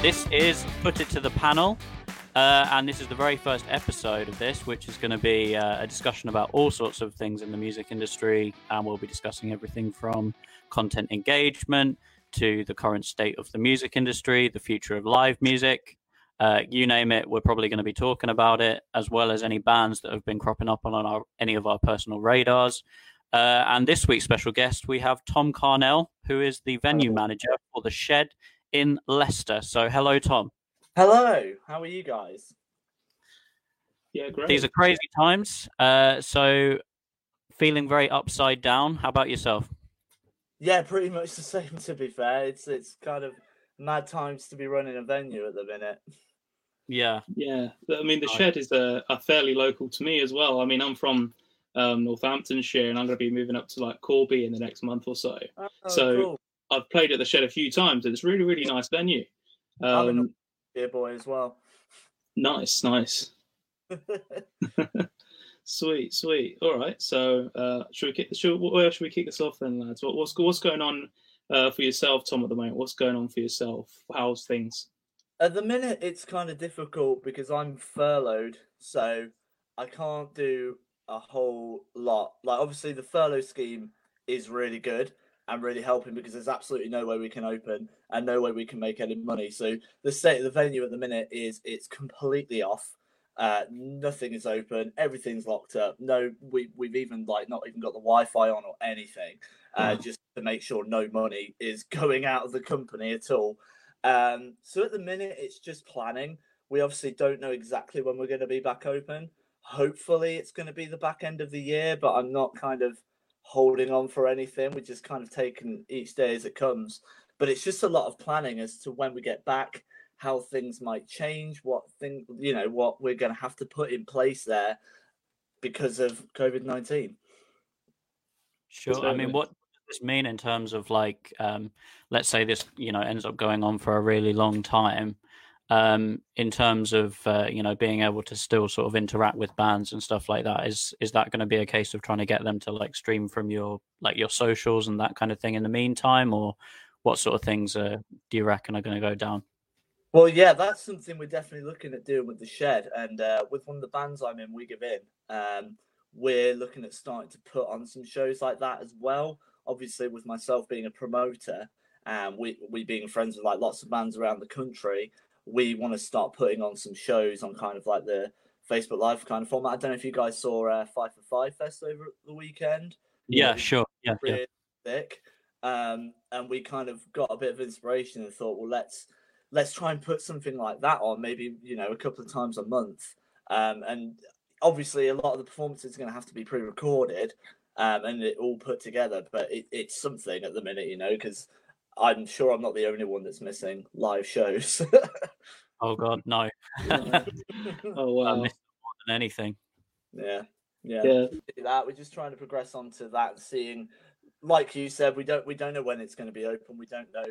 This is Put It to the Panel, uh, and this is the very first episode of this, which is going to be uh, a discussion about all sorts of things in the music industry. And we'll be discussing everything from content engagement to the current state of the music industry, the future of live music. Uh, you name it, we're probably going to be talking about it, as well as any bands that have been cropping up on our, any of our personal radars. Uh, and this week's special guest, we have Tom Carnell, who is the venue manager for the Shed in Leicester. So, hello, Tom. Hello, how are you guys? Yeah, great. These are crazy times. Uh, so, feeling very upside down. How about yourself? Yeah, pretty much the same. To be fair, it's it's kind of mad times to be running a venue at the minute. Yeah, yeah. I mean, the shed is a, a fairly local to me as well. I mean, I'm from um, Northamptonshire, and I'm going to be moving up to like Corby in the next month or so. Oh, so cool. I've played at the shed a few times, and it's really, really nice venue. Um, beer boy as well. nice, nice, sweet, sweet. All right, so uh, should we kick? Should, where should we kick this off then, lads? What, what's what's going on uh, for yourself, Tom, at the moment? What's going on for yourself? How's things? At the minute, it's kind of difficult because I'm furloughed, so I can't do a whole lot. Like, obviously, the furlough scheme is really good and really helping because there's absolutely no way we can open and no way we can make any money. So the state of the venue at the minute is it's completely off. Uh, nothing is open. Everything's locked up. No, we we've even like not even got the Wi-Fi on or anything, uh, Wow. just to make sure no money is going out of the company at all. Um, so at the minute, it's just planning. We obviously don't know exactly when we're going to be back open. Hopefully, it's going to be the back end of the year, but I'm not kind of holding on for anything. We're just kind of taking each day as it comes. But it's just a lot of planning as to when we get back, how things might change, what thing you know, what we're going to have to put in place there because of COVID nineteen. sure. I mean, what does this mean in terms of like, um, let's say this, you know, ends up going on for a really long time? Um, in terms of uh, you know being able to still sort of interact with bands and stuff like that, is is that going to be a case of trying to get them to like stream from your like your socials and that kind of thing in the meantime, or what sort of things uh, do you reckon are going to go down? Well, yeah, that's something we're definitely looking at doing with the shed, and uh, with one of the bands I'm in, We Give In. Um, we're looking at starting to put on some shows like that as well. Obviously, with myself being a promoter, and we we being friends with like lots of bands around the country, we want to start putting on some shows on kind of like the Facebook Live kind of format. I don't know if you guys saw uh, Five for Five Fest over the weekend. Yeah, we- sure. Yeah, yeah. thick. Um, and we kind of got a bit of inspiration and thought, well, let's let's try and put something like that on, maybe you know, a couple of times a month. Um, and obviously, a lot of the performances are going to have to be pre-recorded um, and it all put together. But it, it's something at the minute, you know, because I'm sure I'm not the only one that's missing live shows. Oh God, no. Yeah. Oh I wow, miss it more than anything. yeah, yeah. yeah, that. We're just trying to progress onto that seeing, like you said, we don't we don't know when it's going to be open. We don't know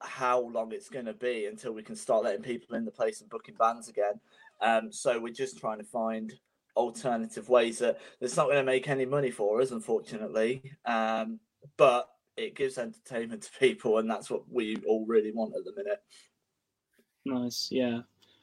how long it's going to be until we can start letting people in the place and booking bands again. Um, so we're just trying to find alternative ways that that's not going to make any money for us, unfortunately. Um, but it gives entertainment to people, and that's what we all really want at the minute. nice, yeah.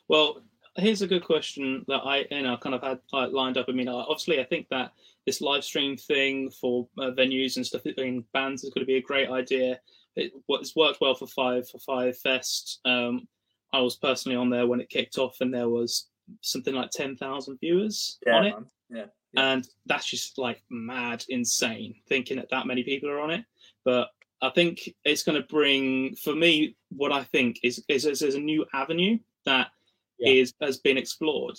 Well, here's a good question that I you know kind of had like, lined up. I mean, uh, obviously, I think that this live stream thing for uh, venues and stuff in bands is going to be a great idea. It, it's worked well for Five for Five Fest. Um, I was personally on there when it kicked off, and there was something like ten thousand viewers on it, yeah. yeah. and that's just like mad insane thinking that that many people are on it. But I think it's going to bring for me what I think is is, is there's a new avenue that is Yeah. has been explored.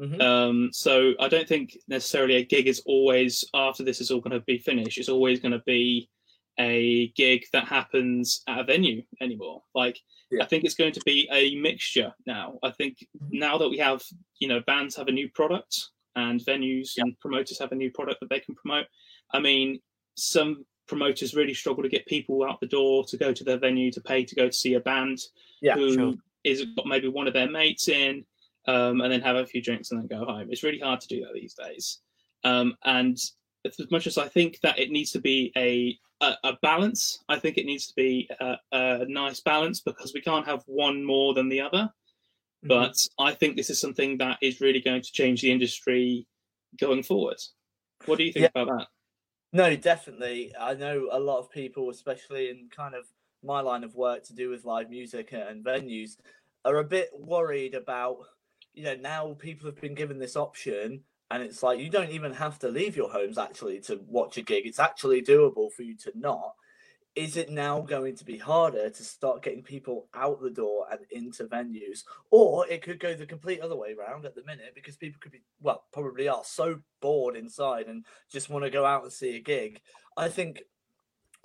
Mhm. Um, so I don't think necessarily a gig is always after this is all going to be finished. It's always going to be a gig that happens at a venue anymore. Like Yeah. I think it's going to be a mixture now. I think now that we have you know bands have a new product and venues and promoters have a new product that they can promote. I mean, some promoters really struggle to get people out the door to go to their venue to pay to go to see a band Yeah, who sure. is got maybe one of their mates in, um, and then have a few drinks and then go home. It's really hard to do that these days. Um, and as much as I think that it needs to be a a, a balance, I think it needs to be a, a, nice balance because we can't have one more than the other. Mm-hmm. But I think this is something that is really going to change the industry going forward. What do you think yeah. about that? No, definitely. I know a lot of people, especially in kind of my line of work to do with live music and venues, are a bit worried about, you know, now people have been given this option and it's like you don't even have to leave your homes actually to watch a gig. It's actually doable for you to not. Is it now going to be harder to start getting people out the door and into venues? Or it could go the complete other way around at the minute because people could be, well, probably are so bored inside and just want to go out and see a gig. I think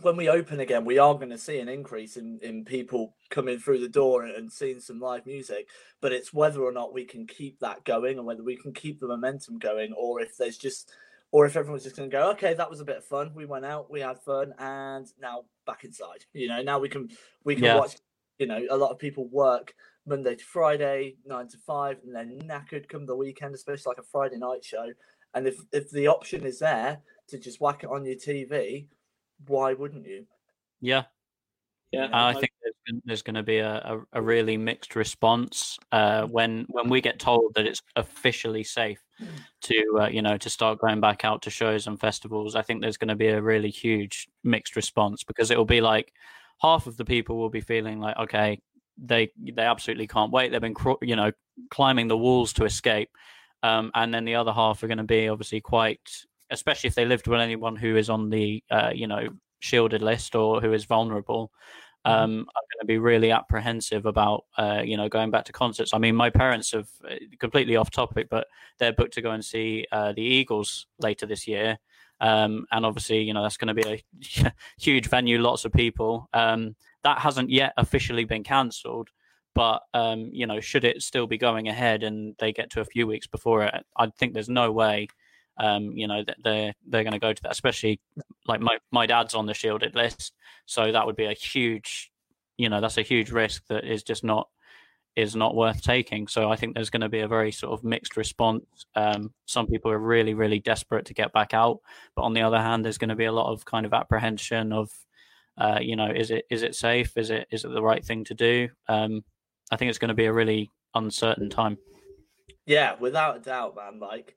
when we open again, we are going to see an increase in, in people coming through the door and seeing some live music. But it's whether or not we can keep that going and whether we can keep the momentum going, or if there's just, or if everyone's just going to go, okay, that was a bit of fun. We went out, we had fun, and now back inside. You know, now we can we can yeah. watch. You know, a lot of people work Monday to Friday, nine to five, and then knackered come the weekend, especially like a Friday night show. And if if the option is there to just whack it on your TV why wouldn't you? Yeah. Yeah, I think there's, there's going to be a, a, a, really mixed response uh, when when we get told that it's officially safe to uh, you know to start going back out to shows and festivals. I think there's going to be a really huge mixed response because it will be like half of the people will be feeling like okay they they absolutely can't wait. They've been you know climbing the walls to escape, um, and then the other half are going to be obviously quite especially if they lived with anyone who is on the uh, you know shielded list or who is vulnerable. Um, I'm going to be really apprehensive about, uh, you know, going back to concerts. I mean, my parents have uh, completely off topic, but they're booked to go and see uh, the Eagles later this year, um, and obviously, you know, that's going to be a huge venue, lots of people. Um, that hasn't yet officially been cancelled, but um, you know, should it still be going ahead and they get to a few weeks before it, I think there's no way um, you know, they're they're going to go to that. Especially like my my dad's on the shielded list, so that would be a huge, you know, that's a huge risk that is just not is not worth taking. So I think there's going to be a very sort of mixed response. Um, some people are really really desperate to get back out, but on the other hand, there's going to be a lot of kind of apprehension of, uh, you know, is it is it safe? Is it is it the right thing to do? Um, I think it's going to be a really uncertain time. Yeah, without a doubt, man. Like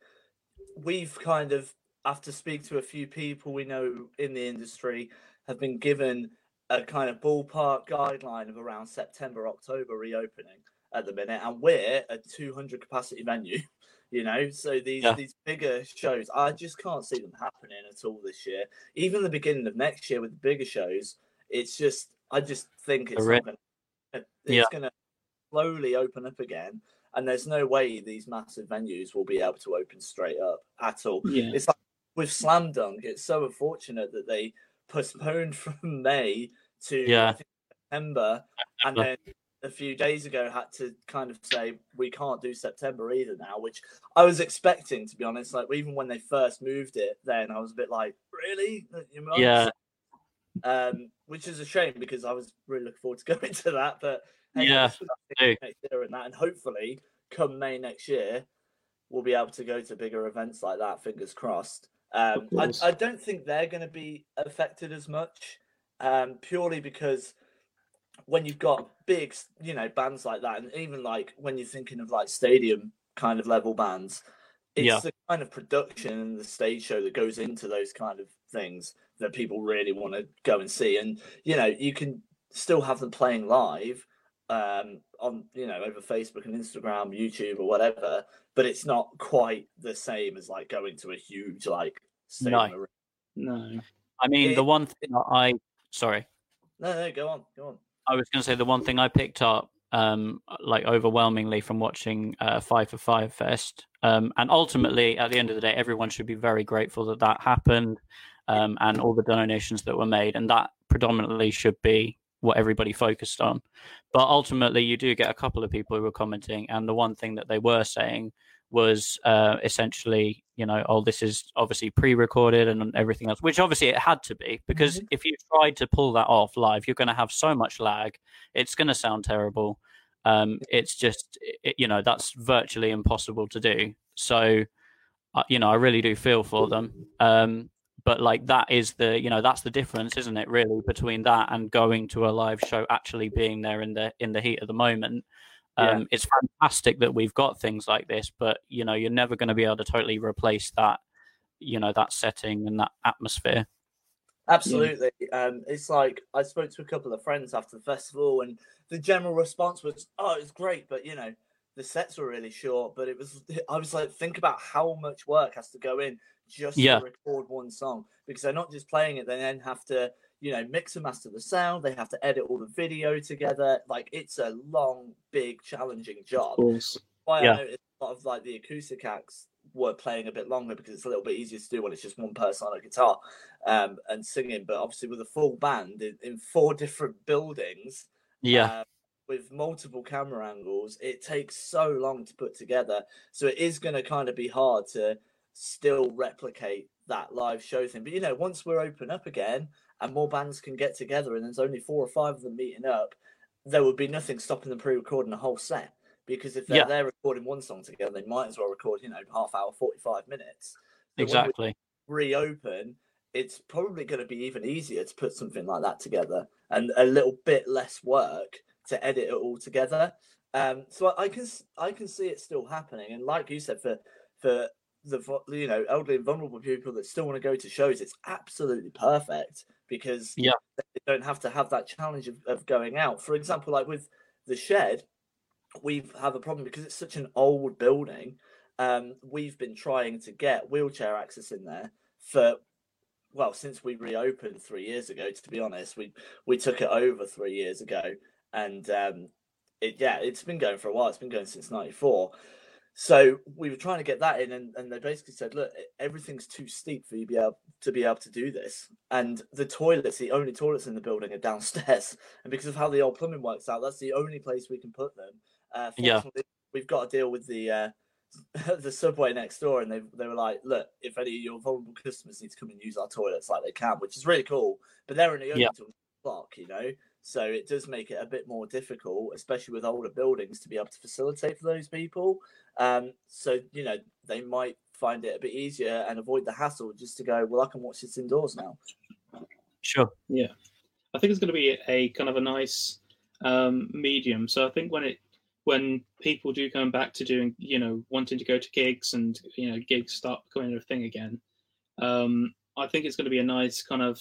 we've kind of, after speak to a few people we know in the industry, have been given a kind of ballpark guideline of around September, October reopening at the minute, and we're a 200 capacity venue. You know, so these yeah. these bigger shows, I just can't see them happening at all this year. Even the beginning of next year with the bigger shows, it's just I just think it's gonna, it's yeah. going to slowly open up again and there's no way these massive venues will be able to open straight up at all. Yeah. It's like with Slam Dunk, it's so unfortunate that they postponed from May to yeah. September, and then a few days ago had to kind of say we can't do September either now, which I was expecting to be honest. Like even when they first moved it, then I was a bit like, really? Yeah. Um, which is a shame because I was really looking forward to going to that, but yeah, and that, and hopefully, come May next year, we'll be able to go to bigger events like that. Fingers crossed. Um, I, I, don't think they're going to be affected as much, um, purely because when you've got big, you know, bands like that, and even like when you're thinking of like stadium kind of level bands, it's yeah. the kind of production and the stage show that goes into those kind of things that people really want to go and see. And you know, you can still have them playing live, um, on you know over Facebook and Instagram, YouTube or whatever, but it's not quite the same as like going to a huge like no. no. I mean, it, the one thing it, I sorry. No, no, go on, go on. I was going to say the one thing I picked up, um, like overwhelmingly from watching uh, Five for Five Fest, um, and ultimately at the end of the day, everyone should be very grateful that that happened, um, and all the donations that were made, and that predominantly should be what everybody focused on. But ultimately, you do get a couple of people who were commenting, and the one thing that they were saying was uh, essentially, you know, oh, this is obviously pre-recorded and everything else, which obviously it had to be because mm-hmm. if you tried to pull that off live, you're going to have so much lag. It's going to sound terrible. Um, it's just, it, you know, that's virtually impossible to do. So, uh, you know, I really do feel for them. Um, but like that is the you know that's the difference isn't it really between that and going to a live show actually being there in the in the heat of the moment um, yeah. it's fantastic that we've got things like this but you know you're never going to be able to totally replace that you know that setting and that atmosphere absolutely yeah. um, it's like i spoke to a couple of friends after the festival and the general response was oh it's great but you know the sets were really short but it was i was like think about how much work has to go in just yeah. to record one song because they're not just playing it; they then have to, you know, mix and master the sound. They have to edit all the video together. Like it's a long, big, challenging job. Why yeah. I noticed a lot of like the acoustic acts were playing a bit longer because it's a little bit easier to do when it's just one person on a guitar um, and singing. But obviously, with a full band in, in four different buildings, yeah. Uh, with multiple camera angles, it takes so long to put together. So it is going to kind of be hard to still replicate that live show thing. But you know, once we're open up again and more bands can get together and there's only four or five of them meeting up, there would be nothing stopping them pre-recording a whole set. Because if they're, yeah. they're recording one song together, they might as well record, you know, half hour, forty five minutes. exactly. reopen, it's probably going to be even easier to put something like that together and a little bit less work to edit it all together. Um, so I, I can I can see it still happening, and like you said, for for the you know elderly and vulnerable people that still want to go to shows, it's absolutely perfect because yeah. they don't have to have that challenge of, of going out. For example, like with the shed, we have a problem because it's such an old building. Um, we've been trying to get wheelchair access in there for well since we reopened three years ago. To be honest, we we took it over three years ago, and um, it yeah, it's been going for a while. It's been going since '94. So we were trying to get that in, and, and they basically said, "Look, everything's too steep for you to be able to be able to do this." And the toilets, the only toilets in the building, are downstairs, and because of how the old plumbing works out, that's the only place we can put them. Uh, yeah, we've got to deal with the uh, the subway next door, and they they were like, "Look, if any of your vulnerable customers need to come and use our toilets, like they can," which is really cool. But they're only open yeah. o'clock, you know. So it does make it a bit more difficult, especially with older buildings, to be able to facilitate for those people. Um, so you know they might find it a bit easier and avoid the hassle just to go. Well, I can watch this indoors now. Sure. Yeah, I think it's going to be a kind of a nice um, medium. So I think when it when people do come back to doing, you know, wanting to go to gigs and you know gigs start becoming a thing again, um, I think it's going to be a nice kind of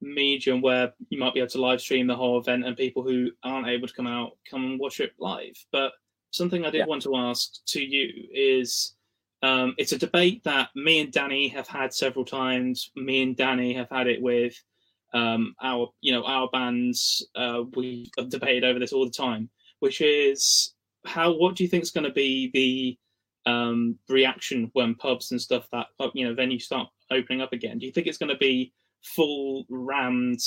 medium where you might be able to live stream the whole event and people who aren't able to come out come and watch it live. But something I did yeah. want to ask to you is um, it's a debate that me and Danny have had several times. Me and Danny have had it with um, our you know our bands. Uh, we have debated over this all the time, which is how what do you think is going to be the um, reaction when pubs and stuff that you know venues start opening up again? Do you think it's going to be full rammed,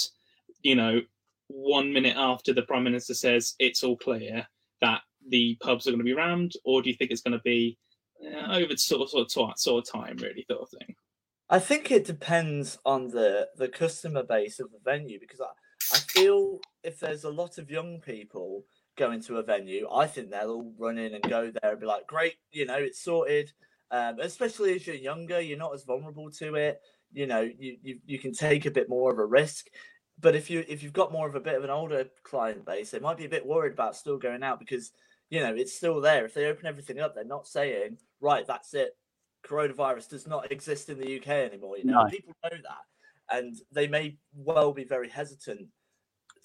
you know, one minute after the prime minister says it's all clear that the pubs are going to be rammed, or do you think it's going to be uh, over sort of, sort of sort of time, really, sort of thing? I think it depends on the the customer base of the venue because I, I feel if there's a lot of young people going to a venue, I think they'll all run in and go there and be like, great, you know, it's sorted. Um, especially as you're younger, you're not as vulnerable to it you know you, you you can take a bit more of a risk. But if you if you've got more of a bit of an older client base they might be a bit worried about still going out because you know it's still there. If they open everything up they're not saying right that's it. Coronavirus does not exist in the uk anymore you know? No. people know that. And they may well be very hesitant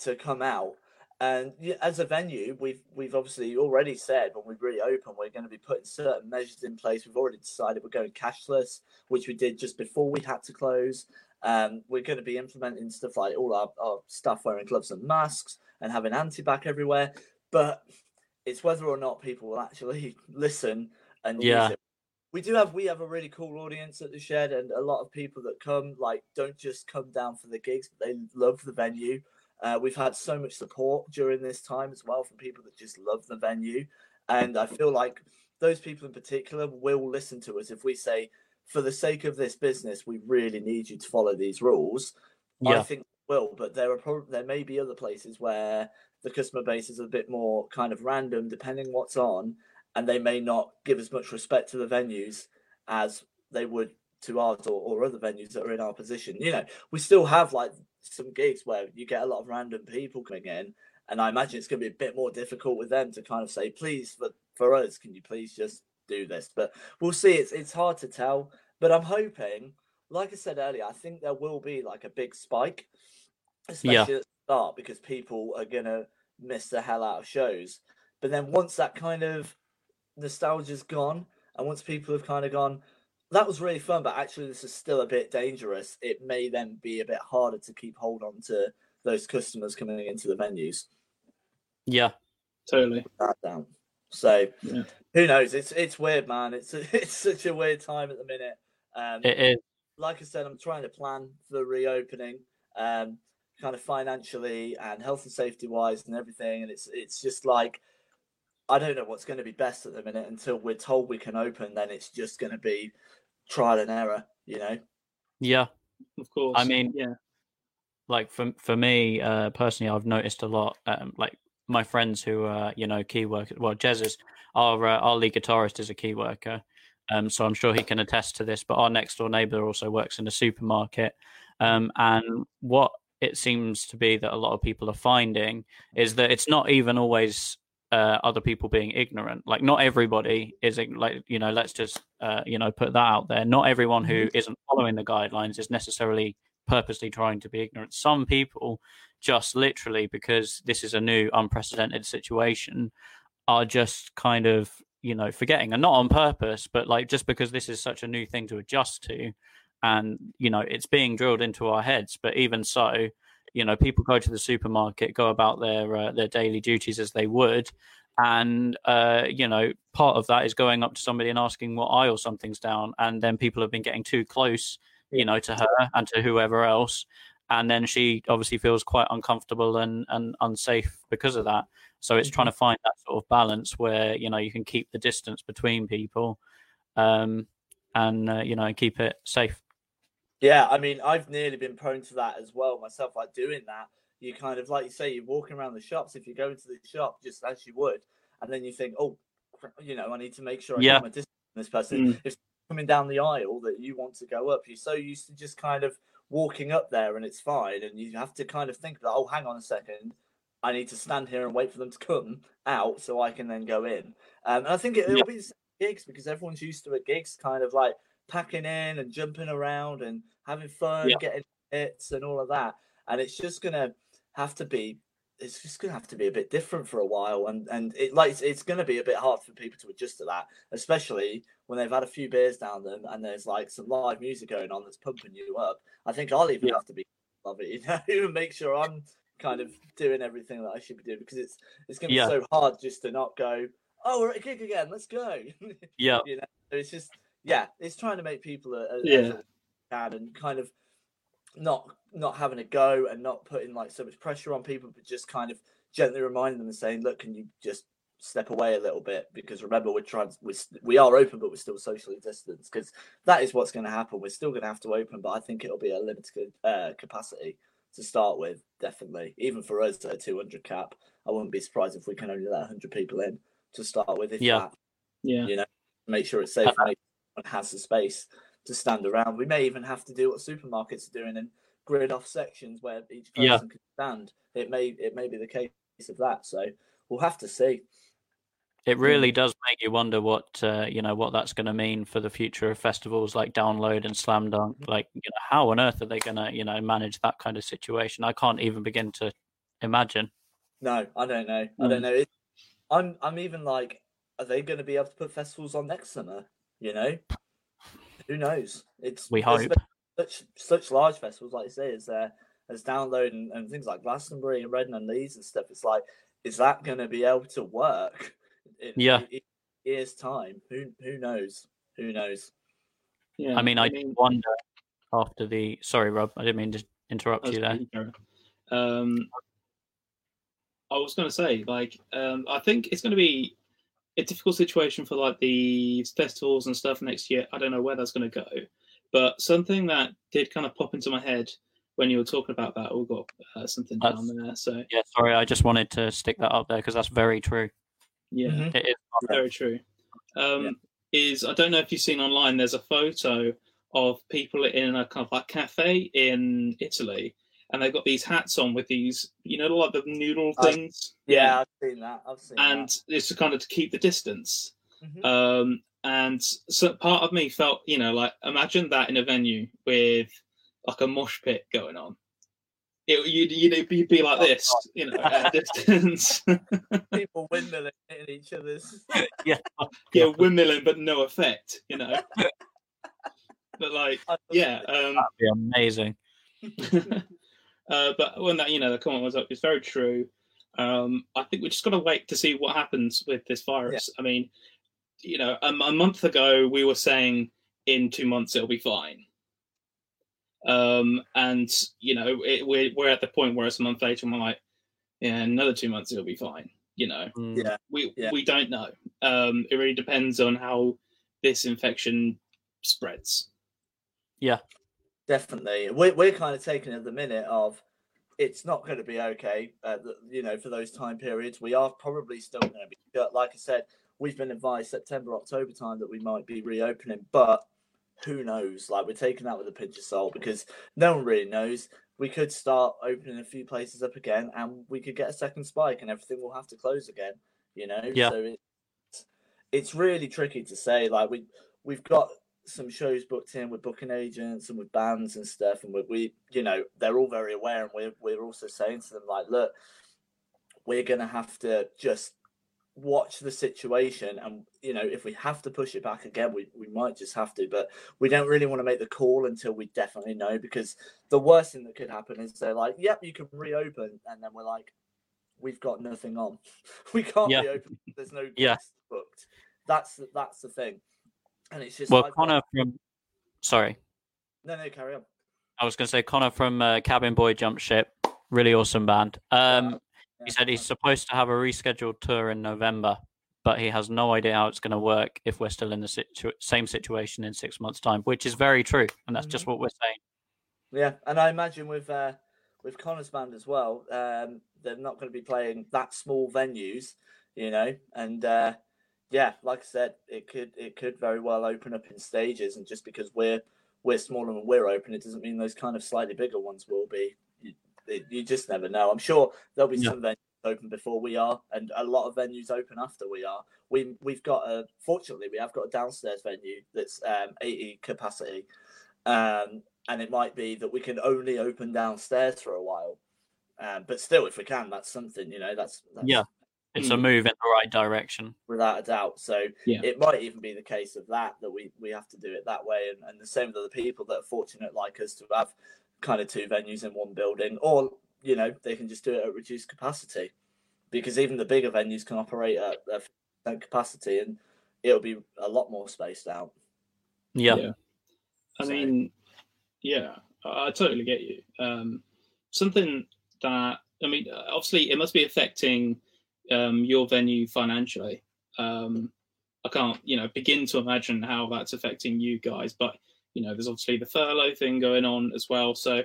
to come out and as a venue, we've we've obviously already said when we really open, we're going to be putting certain measures in place. We've already decided we're going cashless, which we did just before we had to close. Um, we're going to be implementing stuff like all our, our staff wearing gloves and masks and having anti-bac everywhere. But it's whether or not people will actually listen and yeah. use it. We do have we have a really cool audience at the shed, and a lot of people that come like don't just come down for the gigs, but they love the venue uh, we've had so much support during this time as well from people that just love the venue. And I feel like those people in particular will listen to us if we say, for the sake of this business, we really need you to follow these rules. Yeah. I think will, but there are probably there may be other places where the customer base is a bit more kind of random, depending what's on, and they may not give as much respect to the venues as they would to ours or, or other venues that are in our position. You know, we still have like some gigs where you get a lot of random people coming in, and I imagine it's going to be a bit more difficult with them to kind of say, please, for for us, can you please just do this? But we'll see. It's it's hard to tell, but I'm hoping, like I said earlier, I think there will be like a big spike, especially Yeah. at the start because people are gonna miss the hell out of shows. But then once that kind of nostalgia's gone, and once people have kind of gone, that was really fun, but actually this is still a bit dangerous. It may then be a bit harder to keep hold on to those customers coming into the venues. Yeah, Totally. That down. So Yeah. who knows? It's it's weird, man. It's it's such a weird time at the minute. Um, it is. like I said, I'm trying to plan for reopening, um, kind of financially and health and safety wise and everything. And it's it's just like I don't know what's going to be best at the minute until we're told we can open. Then it's just going to be trial and error, you know. Yeah, Of course. I mean, yeah. like for for me uh, personally, I've noticed a lot. Um, like my friends who are you know key workers. Well, Jez is our uh, our lead guitarist is a key worker, um, so I'm sure he can attest to this. But our next door neighbor also works in a supermarket, um, and what it seems to be that a lot of people are finding is that it's not even always uh, other people being ignorant. Like not everybody is like you know. Let's just uh, you know put that out there. Not everyone who isn't following the guidelines is necessarily purposely trying to be ignorant. Some people just literally because this is a new unprecedented situation are just kind of you know forgetting and not on purpose but like just because this is such a new thing to adjust to and you know it's being drilled into our heads but even so you know people go to the supermarket go about their uh, their daily duties as they would and uh, you know part of that is going up to somebody and asking what aisle something's down and then people have been getting too close you know to her and to whoever else and then she obviously feels quite uncomfortable and, and unsafe because of that. So it's trying to find that sort of balance where you know you can keep the distance between people um, and uh, you know keep it safe Yeah, I mean, I've nearly been prone to that as well myself. Like doing that, you kind of like you say, you're walking around the shops. If you go into the shop just as you would, and then you think, oh, you know, I need to make sure I Yeah. get my distance from this person. If coming down the aisle that you want to go up, you're so used to just kind of walking up there and it's fine, and you have to kind of think that, oh, hang on a second. I need to stand here and wait for them to come out so I can then go in. Um, and I think it, it'll Yeah. be the same gigs because everyone's used to at gigs kind of like packing in and jumping around and having fun, Yeah. getting hits and all of that. And it's just gonna have to be it's just gonna have to be a bit different for a while and and it like it's, it's gonna be a bit hard for people to adjust to that, especially when they've had a few beers down them and there's like some live music going on that's pumping you up. I think I'll even Yeah. have to be love it, you know, and make sure I'm kind of doing everything that I should be doing because it's it's gonna be so hard just to not go, Oh, we're at a gig again, let's go. yeah you know it's just yeah it's trying to make people a, a, Yeah. can and kind of not not having a go and not putting like so much pressure on people but just kind of gently reminding them and saying look can you just step away a little bit because remember we're trying we're, we are open but we're still socially distanced because that is what's going to happen we're still going to have to open but i think it'll be a limited uh, capacity to start with definitely even for us at a 200 cap i wouldn't be surprised if we can only let 100 people in to start with if Yeah. that Yeah. you know, make sure it's safe and make sure everyone has the space to stand around. We may even have to do what supermarkets are doing and grid off sections where each person Yeah. can stand. It may it may be the case of that. So we'll have to see. it really does make you wonder what uh, you know what that's going to mean for the future of festivals like download and slam dunk like you know how on earth are they going to you know manage that kind of situation i can't even begin to imagine No, I don't know. I Mm. don't know. It, I'm I'm even like, are they going to be able to put festivals on next summer? You know, who knows? It's We hope. such such large festivals like you say as uh, as download and, and things like Glastonbury and Reading and Leeds and stuff. It's like, is that going to be able to work? In, Yeah. in years time. Who who knows? Who knows? Yeah. i mean i, wonder after the sorry rob i didn't mean to interrupt you there Um, I was going to say, like, um, I think it's going to be a difficult situation for like the festivals and stuff next year. I don't know where that's going to go, but something that did kind of pop into my head when you were talking about that, we got uh, something down there. So yeah sorry i just wanted to stick that up there because that's very true yeah, Mhm. it is very true. Um, Is I don't know if you've seen online. There's a photo of people in a kind of like cafe in Italy, and they've got these hats on with these, you know, like the noodle things. Yeah, I've seen that. I've seen and it's to kind of to keep the distance. that. Mhm. Um, and so part of me felt, you know, like imagine that in a venue with like a mosh pit going on. It, you'd, you'd, you'd be like Oh, this, you know, at a distance. People windmilling hitting each other's. yeah. yeah, windmilling, but no effect, you know. but like, yeah, um, That'd be amazing. Uh, but when that, you know, the comment was up, it's very true. Um, I think we're just going to wait to see what happens with this virus. I mean, you know, a, a month ago we were saying in two months it'll be fine. Um, and you know, it, we're we're at the point where it's a month later and we're like, yeah, another two months it'll be fine. You know, Mm. Yeah. we Yeah. we don't know. Um, it really depends on how this infection spreads. Definitely. We're, we're kind of taking at the minute of it's not going to be okay, uh, you know, for those time periods. We are probably still going to be shut. Like I said, we've been advised September, October time that we might be reopening, but who knows? Like, we're taking that with a pinch of salt because no one really knows. We could start opening a few places up again and we could get a second spike and everything will have to close again, you know? Yeah. So it's, it's really tricky to say. Like, we, we've got some shows booked in with booking agents and with bands and stuff, and we, we you know, they're all very aware, and we're we're also saying to them like, look, we're gonna have to just watch the situation, and you know, if we have to push it back again, we we might just have to, but we don't really want to make the call until we definitely know, because the worst thing that could happen is they're like, yep, you can reopen, and then we're like, we've got nothing on, we can't Yeah. reopen, there's no Yeah. guests booked. That's that's the thing, and it's just Well, I've Connor from, sorry, no, no, carry on. I was going to say Connor from uh, Cabin Boy Jump Ship, really awesome band. Um, he said he's supposed to have a rescheduled tour in November, but he has no idea how it's going to work if we're still in the situ- same situation in six months' time, which is very true, and that's just what we're saying. Yeah, and I imagine with uh, with Connor's band as well, um, they're not going to be playing that small venues, you know, and uh, yeah, like I said, it could it could very well open up in stages, and just because we're we're smaller and we're open, it doesn't mean those kind of slightly bigger ones will be. You, it- you just never know. I'm sure there'll be Yeah. some venues open before we are, and a lot of venues open after we are. We we've got a fortunately we have got a downstairs venue that's um, 80 capacity. Um, and it might be that we can only open downstairs for a while. Um, but still, if we can, that's something, you know, that's, that's Yeah. It's a Mm. move in the right direction. without a doubt. So Yeah. it might even be the case of that that we we have to do it that way, and, and the same with other people that are fortunate like us to have kind of two venues in one building, or you know they can just do it at reduced capacity, because even the bigger venues can operate at a 50% capacity, and it'll be a lot more spaced out. Yeah. Yeah. I So- mean, yeah, I, I totally get you. Um, something that I mean, uh, obviously, it must be affecting um, your venue financially. Um, I can't, you know, begin to imagine how that's affecting you guys. But you know, there's obviously the furlough thing going on as well, so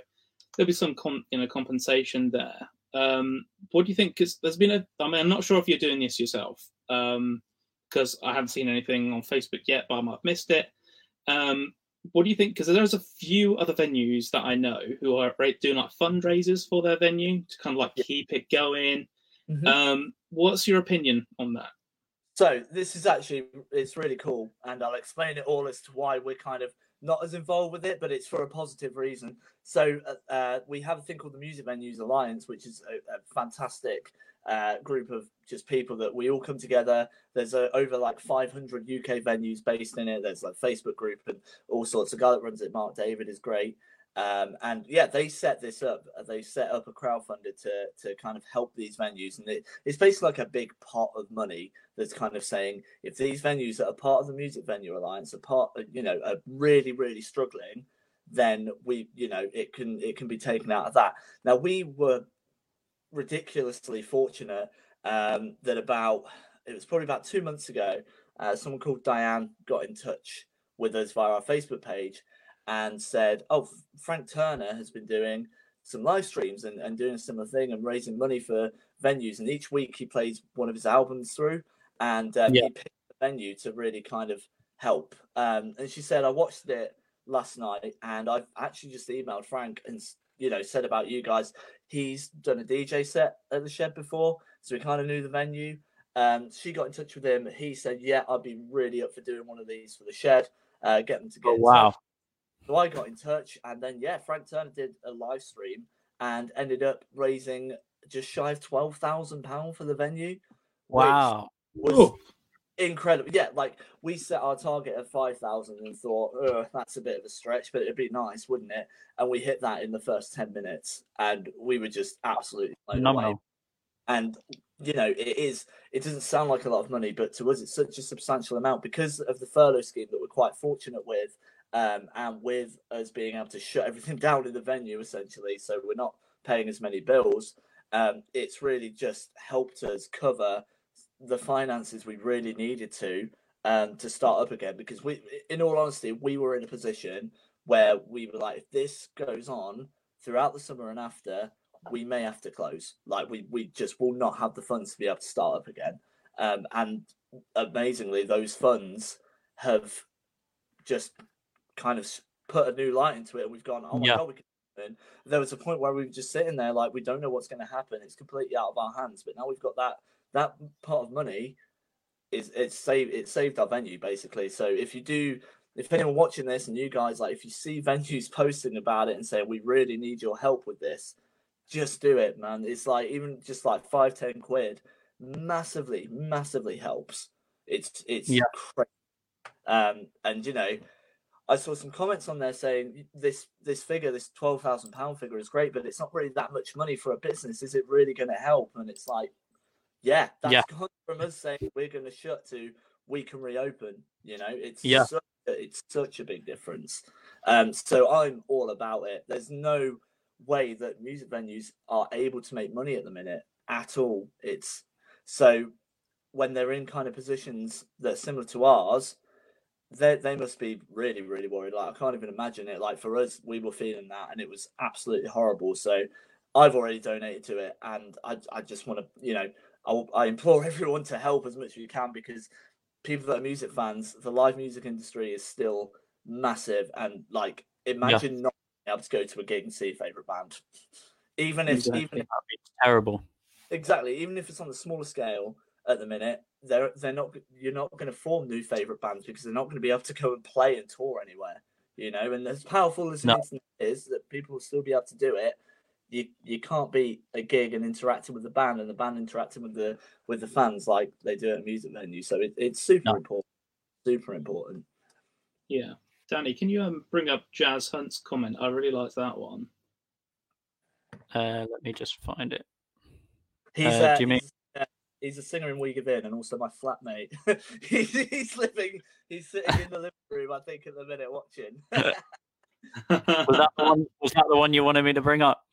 there'll be some, com- you know, compensation there. Um, what do you think? Because there's been a, I mean, I'm not sure if you're doing this yourself, because I haven't seen anything on Facebook yet, but I might have missed it. Um, what do you think? Because there's a few other venues that I know who are doing like fundraisers for their venue to kind of like Yeah. keep it going. Mhm. Um, what's your opinion on that? So this is actually it's really cool, and I'll explain it all as to why we're kind of not as involved with it, but it's for a positive reason. So uh, uh, we have a thing called the Music Venues Alliance, which is a, a fantastic uh, group of just people that we all come together. There's uh, over like 500 UK venues based in it. There's like Facebook group and all sorts. The guy that runs it, Mark Davyd, is great. Um, and yeah, they set this up. They set up a crowdfunder to to kind of help these venues, and it, it's basically like a big pot of money that's kind of saying if these venues that are part of the Music Venue Alliance are part, you know, are really really struggling, then we, you know, it can it can be taken out of that. Now we were ridiculously fortunate um, that about it was probably about two months ago, uh, someone called Diane got in touch with us via our Facebook page and said, "Oh, Frank Turner has been doing some live streams and, and doing a similar thing and raising money for venues. And each week he plays one of his albums through, and um, Yeah. he picked the venue to really kind of help. Um, and she said, I watched it last night, and I've actually just emailed Frank and you know said about you guys. He's done a DJ set at the shed before, so we kind of knew the venue. Um, she got in touch with him. He said, "Yeah, I'd be really up for doing one of these for the shed. Uh, get them to get." Oh, wow. Touch. So I got in touch, and then yeah, Frank Turner did a live stream and ended up raising just shy of twelve thousand pound for the venue. Wow. was incredible. Yeah, like we set our target at five thousand and thought, that's a bit of a stretch, but it'd be nice, wouldn't it? And we hit that in the first ten minutes, and we were just absolutely blown away. And you know, it is. It doesn't sound like a lot of money, but to us, it's such a substantial amount because of the furlough scheme that we're quite fortunate with, um, and with us being able to shut everything down in the venue essentially, so we're not paying as many bills. Um, it's really just helped us cover the finances we really needed to um, to start up again because we in all honesty we were in a position where we were like if this goes on throughout the summer and after we may have to close like we we just will not have the funds to be able to start up again um, and amazingly those funds have just kind of put a new light into it and we've gone oh my Yeah. god we can it." there was a point where we were just sitting there like we don't know what's going to happen it's completely out of our hands but now we've got that that part of money is it's saved it saved our venue basically so if you do if anyone watching this and you guys like if you see venues posting about it and saying we really need your help with this just do it man it's like even just like five ten quid massively massively helps it's it's Yeah. crazy um and you know I saw some comments on there saying this this figure, this twelve thousand pound figure, is great, but it's not really that much money for a business. Is it really going to help? And it's like, yeah, that's Yeah. gone from us saying we're going to shut to we can reopen. You know, it's Yeah. such a, it's such a big difference. Um, so I'm all about it. There's no way that music venues are able to make money at the minute at all. It's so when they're in kind of positions that are similar to ours, they they must be really really worried. Like I can't even imagine it. Like for us, we were feeling that, and it was absolutely horrible. So I've already donated to it, and I I just want to you know I, I implore everyone to help as much as you can because people that are music fans, the live music industry is still massive, and like imagine not being able to go to a gig and see your favorite band, even if Exactly. even if terrible. exactly even if it's on the smaller scale at the minute they're they're not you're not going to form new favorite bands because they're not going to be able to go and play and tour anywhere you know and as powerful as No. the internet is that people will still be able to do it you you can't beat a gig and interacting with the band and the band interacting with the with the fans like they do at a music venue so it, it's super No. important super important Yeah. Danny, can you um, bring up Jazz Hunt's comment? I really liked that one. Uh, let me just find it. He's, Uh, uh, do you mean- he's, a singer in We Give In and also my flatmate. he's, he's living, he's sitting in the living room, I think, at the minute watching. Was that the one? Was that the one you wanted me to bring up,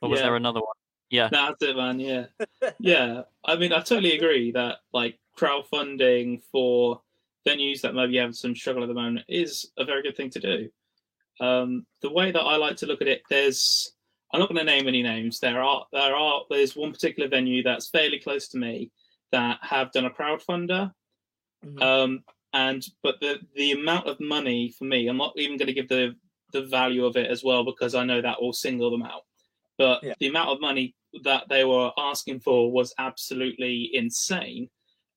or was Yeah. there another one? Yeah. That's it, man. Yeah, yeah. I mean, I totally agree that like crowdfunding for venues that maybe have some struggle at the moment is a very good thing to do. Um, the way that I like to look at it, there's I'm not going to name any names. There are there are there's one particular venue that's fairly close to me that have done a crowdfunder. Mhm. Um, and but the the amount of money for me, I'm not even going to give the the value of it as well because I know that will single them out. But Yeah. the amount of money that they were asking for was absolutely insane.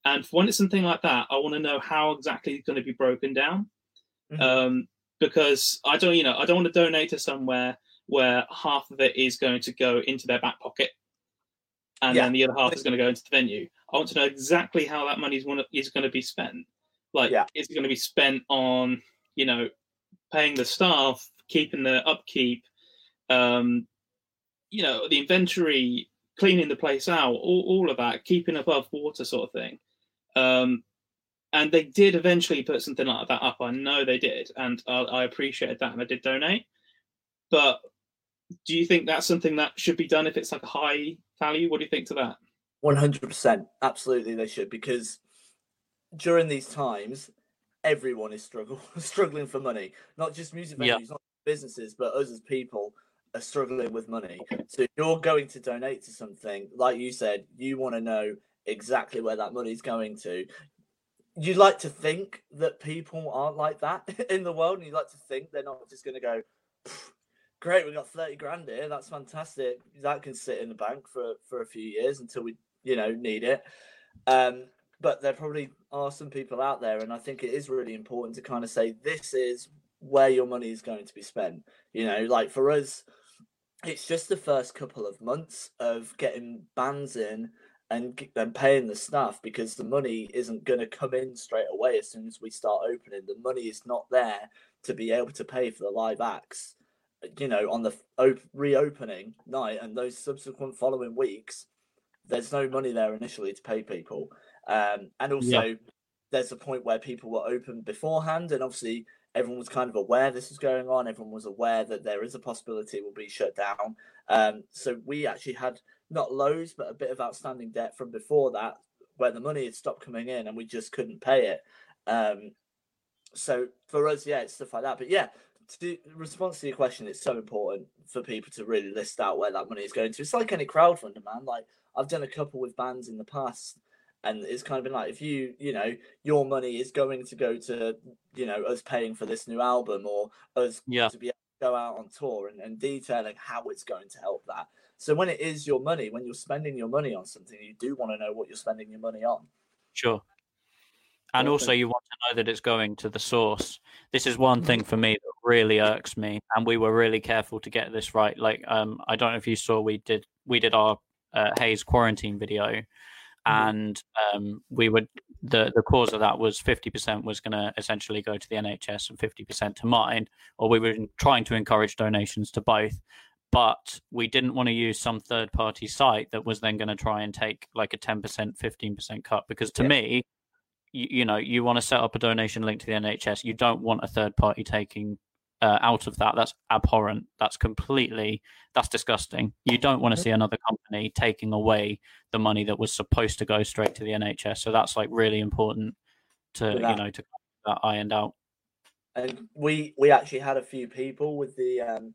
And for when it's something like that, I want to know how exactly it's going to be broken down. Mhm. Um, because I don't, you know, I don't want to donate to somewhere where half of it is going to go into their back pocket, and Yeah. then the other half is going to go into the venue. I want to know exactly how that money is going to, is going to be spent. Like, Yeah. is it going to be spent on, you know, paying the staff, keeping the upkeep, um, you know, the inventory, cleaning the place out, all, all of that, keeping above water, sort of thing. Um, and they did eventually put something like that up. I know they did, and I, I appreciated that, and I did donate. But do you think that's something that should be done if it's like a high value? What do you think to that? One hundred percent, absolutely, they should because during these times, everyone is struggle struggling for money. Not just music venues, Yeah. not businesses, but us as people are struggling with money. So if you're going to donate to something, like you said, you want to know exactly where that money's going to. You'd like to think that people aren't like that in the world, and you'd like to think they're not just going to go, "Great, we got thirty grand here. That's fantastic. That can sit in the bank for for a few years until we, you know, need it." Um, but there probably are some people out there, and I think it is really important to kind of say this is where your money is going to be spent. You know, like for us, it's just the first couple of months of getting bands in and then paying the staff because the money isn't going to come in straight away as soon as we start opening. The money is not there to be able to pay for the live acts. You know, on the op- reopening night and those subsequent following weeks, there's no money there initially to pay people. Um, and also, yeah. there's a point where people were open beforehand, and obviously everyone was kind of aware this was going on. Everyone was aware that there is a possibility it will be shut down. Um, so we actually had not loads, but a bit of outstanding debt from before that, where the money had stopped coming in and we just couldn't pay it. Um, so for us, yeah, it's stuff like that. But yeah, to response to your question, it's so important for people to really list out where that money is going to. It's like any crowdfunder, man. Like I've done a couple with bands in the past, and it's kind of been like if you, you know, your money is going to go to, you know, us paying for this new album or us yeah. to be able to go out on tour and, and detailing how it's going to help that. So when it is your money, when you're spending your money on something, you do want to know what you're spending your money on. Sure. And also, you want to know that it's going to the source. This is one thing for me that really irks me, and we were really careful to get this right. Like, um, I don't know if you saw, we did we did our uh, Hayes quarantine video, mm-hmm. and um, we would the the cause of that was fifty percent was going to essentially go to the NHS and fifty percent to Mind, or we were trying to encourage donations to both but we didn't want to use some third party site that was then going to try and take like a 10% 15% cut because to yeah. me you, you, know you want to set up a donation link to the nhs you don't want a third party taking uh, out of that that's abhorrent that's completely that's disgusting you don't want to see another company taking away the money that was supposed to go straight to the nhs so that's like really important to you know to that ironed out and we we actually had a few people with the um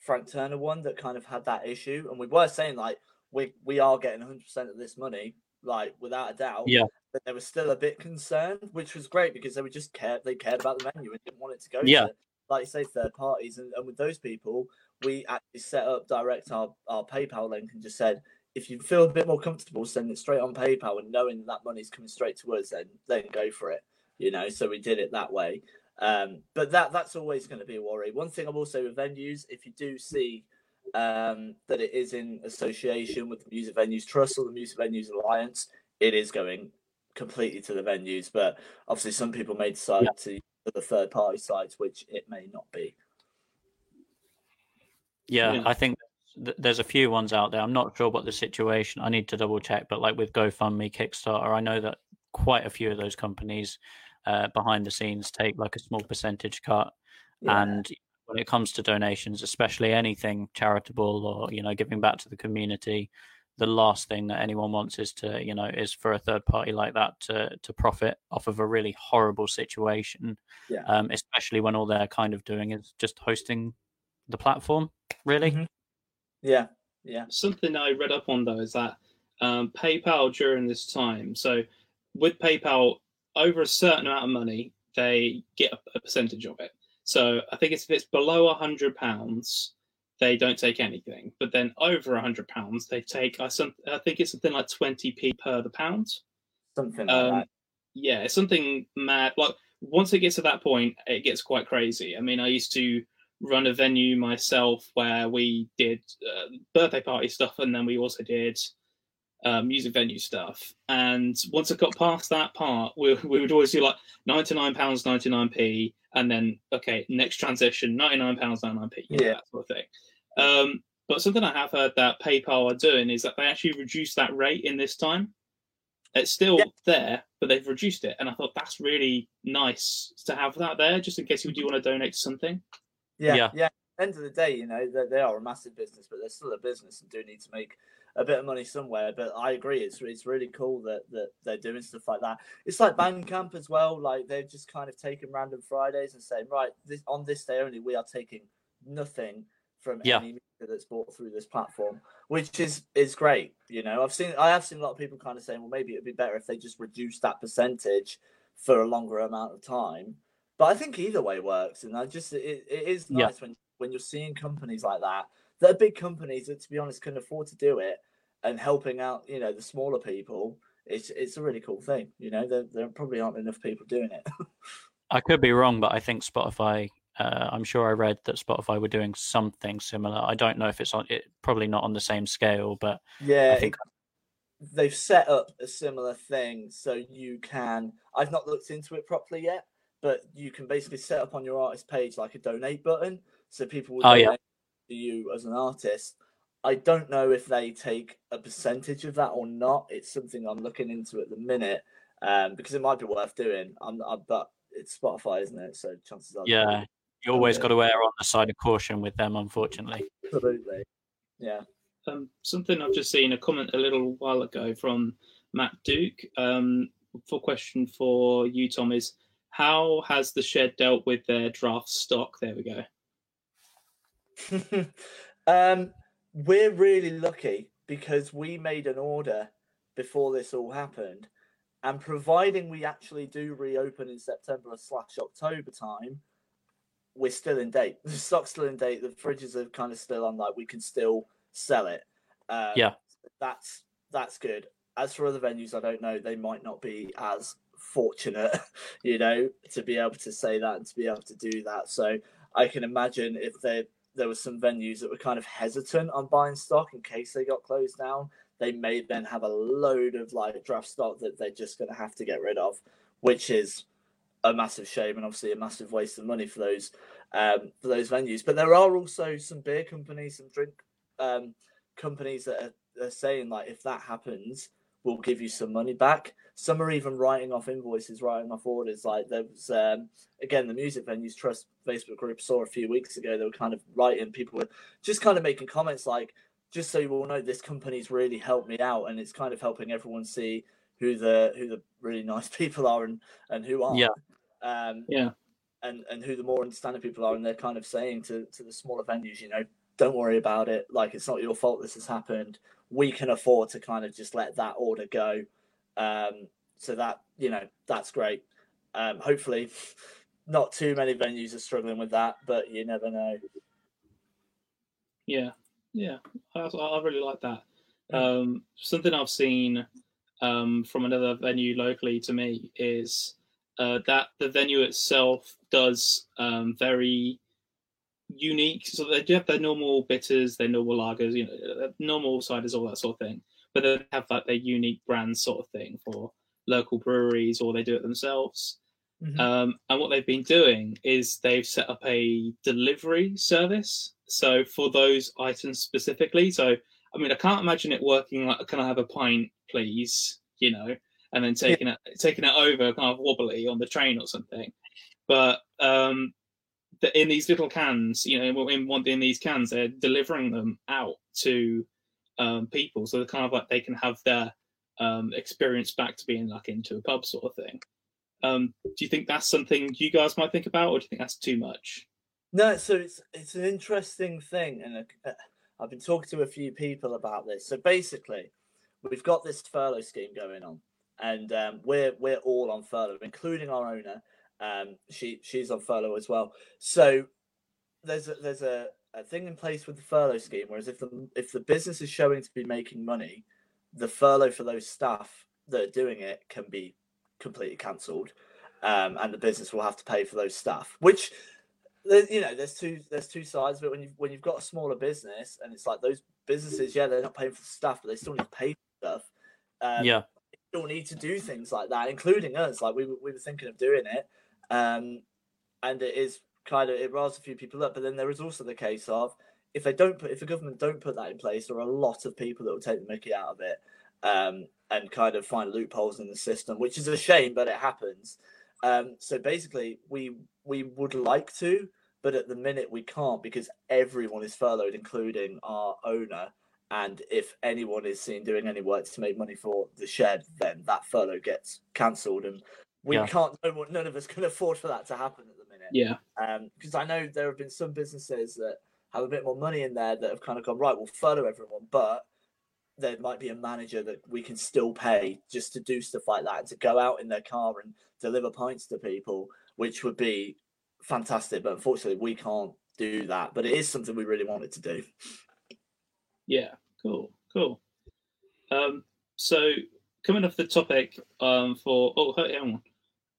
Frank Turner one that kind of had that issue, and we were saying like we we are getting 100 percent of this money, like without a doubt. Yeah. But they were still a bit concerned, which was great because they were just cared they cared about the venue and didn't want it to go. Yeah. To, like you say, third parties, and, and with those people, we actually set up direct our our PayPal link and just said if you feel a bit more comfortable sending it straight on PayPal and knowing that money's coming straight to us, then then go for it. You know, so we did it that way. Um, but that that's always going to be a worry. One thing I will say with venues, if you do see um, that it is in association with the Music Venues Trust or the Music Venues Alliance, it is going completely to the venues. But obviously, some people may decide yeah. to the third party sites, which it may not be. Yeah, yeah. I think there's a few ones out there. I'm not sure what the situation. I need to double check, but like with GoFundMe, Kickstarter, I know that quite a few of those companies uh, behind the scenes take like a small percentage cut. Yeah. And when it comes to donations, especially anything charitable or you know giving back to the community, the last thing that anyone wants is to you know is for a third party like that to to profit off of a really horrible situation. Yeah. Um, especially when all they're kind of doing is just hosting the platform. Really. Mm-hmm. Yeah. Yeah. Something I read up on though is that um, PayPal during this time. So with PayPal, over a certain amount of money, they get a, a percentage of it. So I think it's, if it's below a hundred pounds, they don't take anything. But then over a hundred pounds, they take I some I think it's something like twenty p per the pound. Something like um, that. Yeah, it's something mad. Like once it gets to that point, it gets quite crazy. I mean, I used to run a venue myself where we did uh, birthday party stuff, and then we also did uh, music venue stuff. And once it got past that part, we, we would always do like £99, 99p, and then, okay, next transition, £99, 99p, yeah, that sort of thing. Um, but something I have heard that PayPal are doing is that they actually reduced that rate in this time. It's still yeah. there, but they've reduced it. And I thought that's really nice to have that there, just in case you do want to donate to something. Yeah, yeah. yeah. End of the day, you know, they, they are a massive business, but they're still a business and do need to make a bit of money somewhere. But I agree, it's it's really cool that that they're doing stuff like that. It's like Bandcamp as well. Like they've just kind of taken random Fridays and saying, right, this on this day only, we are taking nothing from yeah. any music that's bought through this platform, which is is great. You know, I've seen I have seen a lot of people kind of saying, well, maybe it'd be better if they just reduce that percentage for a longer amount of time. But I think either way works, and I just it, it is nice yeah. when when you're seeing companies like that that are big companies that, to be honest, can afford to do it and helping out, you know, the smaller people. It's it's a really cool thing. You know, there, there probably aren't enough people doing it. I could be wrong, but I think Spotify. Uh, I'm sure I read that Spotify were doing something similar. I don't know if it's on it. Probably not on the same scale, but yeah, I think it, they've set up a similar thing so you can. I've not looked into it properly yet, but you can basically set up on your artist page like a donate button, so people will oh, donate yeah. to you as an artist. I don't know if they take a percentage of that or not. It's something I'm looking into at the minute um, because it might be worth doing. I'm, I'm, but it's Spotify, isn't it? So chances are. Yeah, you always got to err on the side of caution with them, unfortunately. Absolutely. Yeah. Um, something I've just seen a comment a little while ago from Matt Duke. Um, for question for you, Tom, is how has the shed dealt with their draft stock? There we go. um, we're really lucky because we made an order before this all happened, and providing we actually do reopen in September slash October time, we're still in date. The stock's still in date. The fridges are kind of still on. Like we can still sell it. Um, yeah, that's that's good. As for other venues, I don't know. They might not be as fortunate, you know, to be able to say that and to be able to do that. So I can imagine if there there were some venues that were kind of hesitant on buying stock in case they got closed down, they may then have a load of like draft stock that they're just going to have to get rid of, which is a massive shame and obviously a massive waste of money for those um, for those venues. But there are also some beer companies, some drink um, companies that are, are saying like if that happens, we'll give you some money back. Some are even writing off invoices, writing off orders. Like there was, um, again, the Music Venues Trust Facebook group saw a few weeks ago. They were kind of writing, people were just kind of making comments like, just so you all know, this company's really helped me out, and it's kind of helping everyone see who the who the really nice people are and and who aren't. Yeah. Um, yeah. And and who the more understanding people are, and they're kind of saying to to the smaller venues, you know, don't worry about it. Like it's not your fault this has happened. We can afford to kind of just let that order go. Um, so that you know that's great. Um, hopefully, not too many venues are struggling with that, but you never know. Yeah, yeah, I, I really like that. Um, something I've seen um, from another venue locally to me is uh, that the venue itself does um, very unique. So they do have their normal bitters, their normal lagers, you know, uh, normal ciders, all that sort of thing. But they have like their unique brand sort of thing for local breweries, or they do it themselves. Mm-hmm. Um, and what they've been doing is they've set up a delivery service. So for those items specifically, so I mean, I can't imagine it working like, "Can I have a pint, please?" You know, and then taking yeah. it taking it over kind of wobbly on the train or something. But um, in these little cans, you know, in one in these cans, they're delivering them out to um, people, so they're kind of like they can have their um, experience back to being like into a pub sort of thing. Um, do you think that's something you guys might think about, or do you think that's too much? No, so it's it's an interesting thing, and uh, I've been talking to a few people about this. So basically, we've got this furlough scheme going on, and um, we're we're all on furlough, including our owner. Um, she she's on furlough as well. So there's a, there's a, a thing in place with the furlough scheme, whereas if the if the business is showing to be making money, the furlough for those staff that are doing it can be completely cancelled, um, and the business will have to pay for those staff. Which, you know, there's two there's two sides of it. When you when you've got a smaller business and it's like those businesses, yeah, they're not paying for the staff, but they still need to pay for stuff. Um, yeah, still need to do things like that, including us. Like we we were thinking of doing it, um, and it is kind of it riles a few people up. But then there is also the case of if they don't put if the government don't put that in place, there are a lot of people that will take the Mickey out of it um, and kind of find loopholes in the system, which is a shame, but it happens. Um, so basically, we we would like to, but at the minute we can't because everyone is furloughed, including our owner. And if anyone is seen doing any work to make money for the shed, then that furlough gets cancelled, and we yeah. can't. No, none of us can afford for that to happen at the minute. Yeah. Because um, I know there have been some businesses that have a bit more money in there that have kind of gone right. We'll furlough everyone, but there might be a manager that we can still pay just to do stuff like that, and to go out in their car and deliver pints to people, which would be fantastic. But unfortunately, we can't do that. But it is something we really wanted to do. Yeah, cool, cool. Um, so coming off the topic um, for oh, hang on.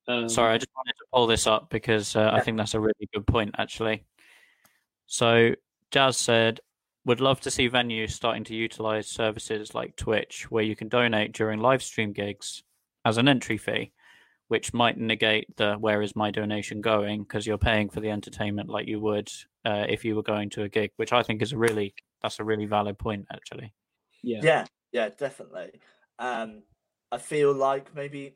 Um, Sorry, I just wanted to pull this up because uh. I think that's a really good point, actually. So Jazz said, would love to see venues starting to utilize services like Twitch, where you can donate during live stream gigs as an entry fee, which might negate the where is my donation going because you're paying for the entertainment like you would uh, if you were going to a gig, which I think is a really that's a really valid point, actually. Yeah, yeah, yeah, definitely. Um, I feel like maybe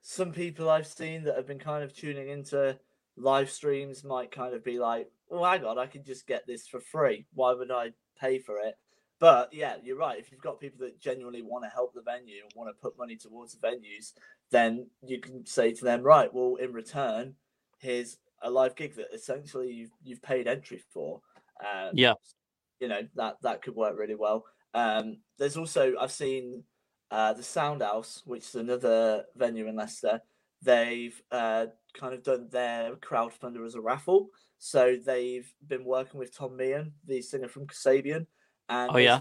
some people I've seen that have been kind of tuning into live streams might kind of be like, "Oh, hang on, I can just get this for free. Why would I pay for it?" But yeah, you're right. If you've got people that genuinely want to help the venue and want to put money towards the venues, then you can say to them, "Right, well, in return, here's a live gig that essentially you've you've paid entry for." Um, yeah, you know that that could work really well. Um, there's also I've seen uh, the Sound House, which is another venue in Leicester. They've uh, kind of done their crowdfunder as a raffle. So they've been working with Tom Meighan, the singer from Kasabian, and oh, yeah.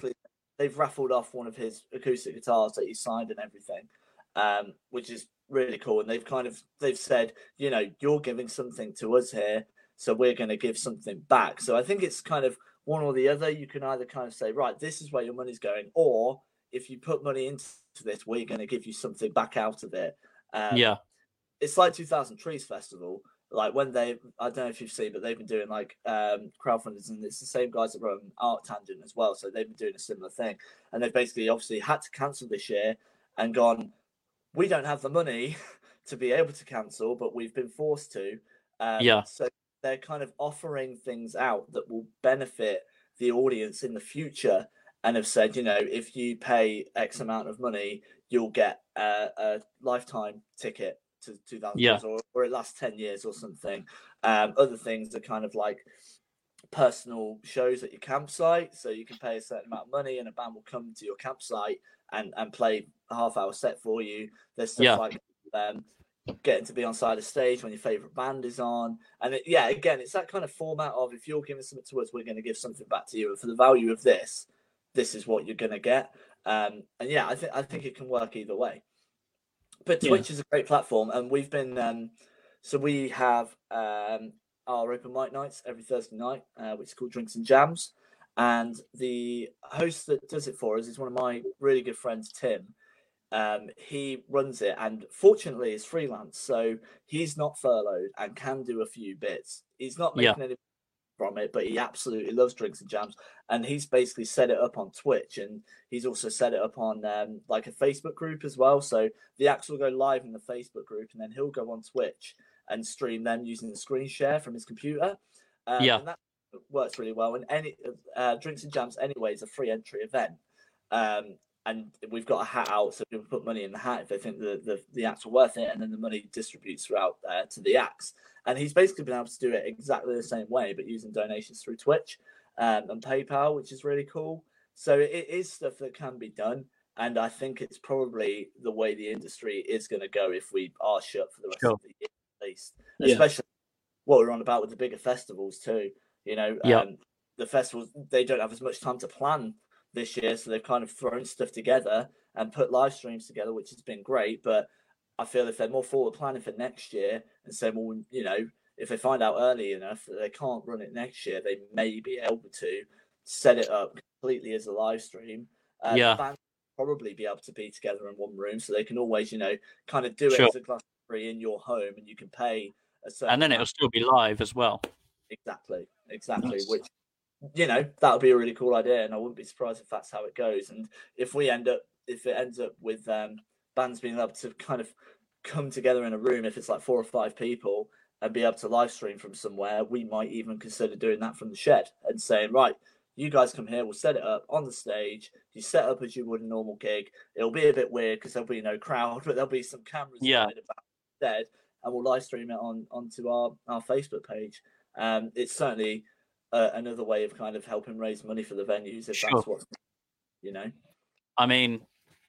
they've raffled off one of his acoustic guitars that he signed and everything, um, which is really cool. And they've kind of they've said, you know, you're giving something to us here, so we're going to give something back. So I think it's kind of one or the other. You can either kind of say, right, this is where your money's going, or if you put money into this, we're going to give you something back out of it. Um, yeah, it's like 2000 Trees Festival. Like when they, I don't know if you've seen, but they've been doing like um, crowdfunders, and it's the same guys that run ArcTanGent as well. So they've been doing a similar thing, and they've basically obviously had to cancel this year and gone. We don't have the money to be able to cancel, but we've been forced to. Um, yeah. So they're kind of offering things out that will benefit the audience in the future and have said, you know, if you pay X amount of money, you'll get a, a lifetime ticket to 2000 yeah. or, or it lasts 10 years or something. Um, other things are kind of like personal shows at your campsite. So you can pay a certain amount of money and a band will come to your campsite and, and play a half hour set for you. There's stuff yeah. like um, getting to be on side of stage when your favorite band is on. And it, yeah, again, it's that kind of format of if you're giving something to us, we're going to give something back to you. And for the value of this, this is what you're going to get. Um, and yeah, I think I think it can work either way. But Twitch yeah. is a great platform, and we've been um, so we have um, our open mic nights every Thursday night, uh, which is called Drinks and Jams. And the host that does it for us is one of my really good friends, Tim. Um, he runs it, and fortunately, is freelance, so he's not furloughed and can do a few bits. He's not making yeah. any from it, but he absolutely loves drinks and jams. And he's basically set it up on Twitch, and he's also set it up on um, like a Facebook group as well. So the acts will go live in the Facebook group, and then he'll go on Twitch and stream them using the screen share from his computer. Um, yeah, and that works really well. And any uh, drinks and jams anyway is a free entry event. Um, and we've got a hat out, so people put money in the hat if they think the, the, the acts are worth it, and then the money distributes throughout uh, to the acts. And he's basically been able to do it exactly the same way, but using donations through Twitch um, and PayPal, which is really cool. So it is stuff that can be done, and I think it's probably the way the industry is going to go if we are shut for the rest sure. of the year, at least. Yeah. Especially what we're on about with the bigger festivals too. You know, um, the festivals they don't have as much time to plan this year, so they've kind of thrown stuff together and put live streams together, which has been great. But I feel if they're more forward planning for next year and say, well, you know, if they find out early enough that they can't run it next year, they may be able to set it up completely as a live stream. Uh, yeah. probably be able to be together in one room, so they can always, you know, kind of do it as a class three in your home, and you can pay a certain. And then it'll still be live as well. Exactly, exactly. Nice. Which you know that would be a really cool idea, and I wouldn't be surprised if that's how it goes. And if we end up, if it ends up with um, bands being able to kind of come together in a room, if it's like four or five people, and be able to live stream from somewhere, we might even consider doing that from the shed and saying, right, you guys come here, we'll set it up on the stage. You set up as you would a normal gig. It'll be a bit weird because there'll be no crowd, but there'll be some cameras yeah. instead, and we'll live stream it on onto our our Facebook page. Um, it's certainly uh, another way of kind of helping raise money for the venues if sure. that's what you know. I mean,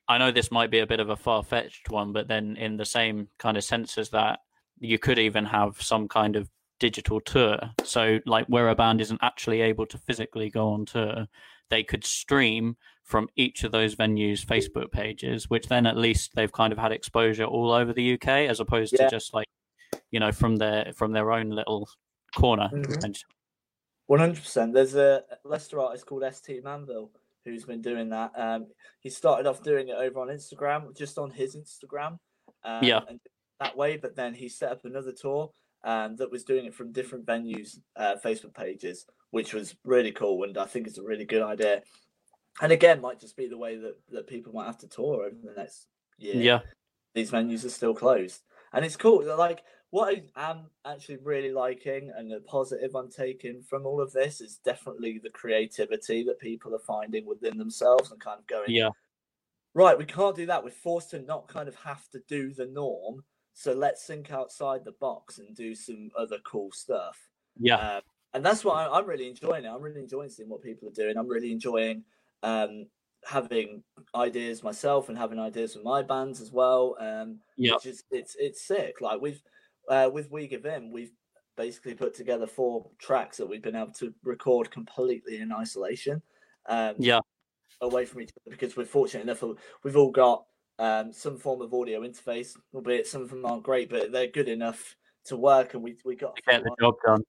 I know this might be a bit of a far fetched one, but then in the same kind of sense as that, you could even have some kind of digital tour. So, like, where a band isn't actually able to physically go on tour, they could stream from each of those venues' Facebook pages, which then at least they've kind of had exposure all over the UK, as opposed yeah. to just like, you know, from their from their own little corner. Mm-hmm. One hundred percent. There's a Leicester artist called St Manville who's been doing that. Um, he started off doing it over on Instagram, just on his Instagram. Um, yeah. And that way, but then he set up another tour um, that was doing it from different venues, uh, Facebook pages, which was really cool. And I think it's a really good idea. And again, might just be the way that, that people might have to tour over the next year. Yeah. These venues are still closed. And it's cool. They're Like, what I am actually really liking and the positive I'm taking from all of this is definitely the creativity that people are finding within themselves and kind of going, yeah, right, we can't do that. We're forced to not kind of have to do the norm. So let's think outside the box and do some other cool stuff. Yeah. Uh, and that's what I, am really enjoying it. I'm really enjoying seeing what people are doing. I'm really enjoying um, having ideas myself and having ideas with my bands as well. Um, yeah. Which is, it's, it's sick. Like we've, uh, with We Give In, we've basically put together four tracks that we've been able to record completely in isolation. Um, yeah. Away from each other because we're fortunate enough we've all got um, some form of audio interface, albeit some of them aren't great, but they're good enough to work. And we we got get the job done.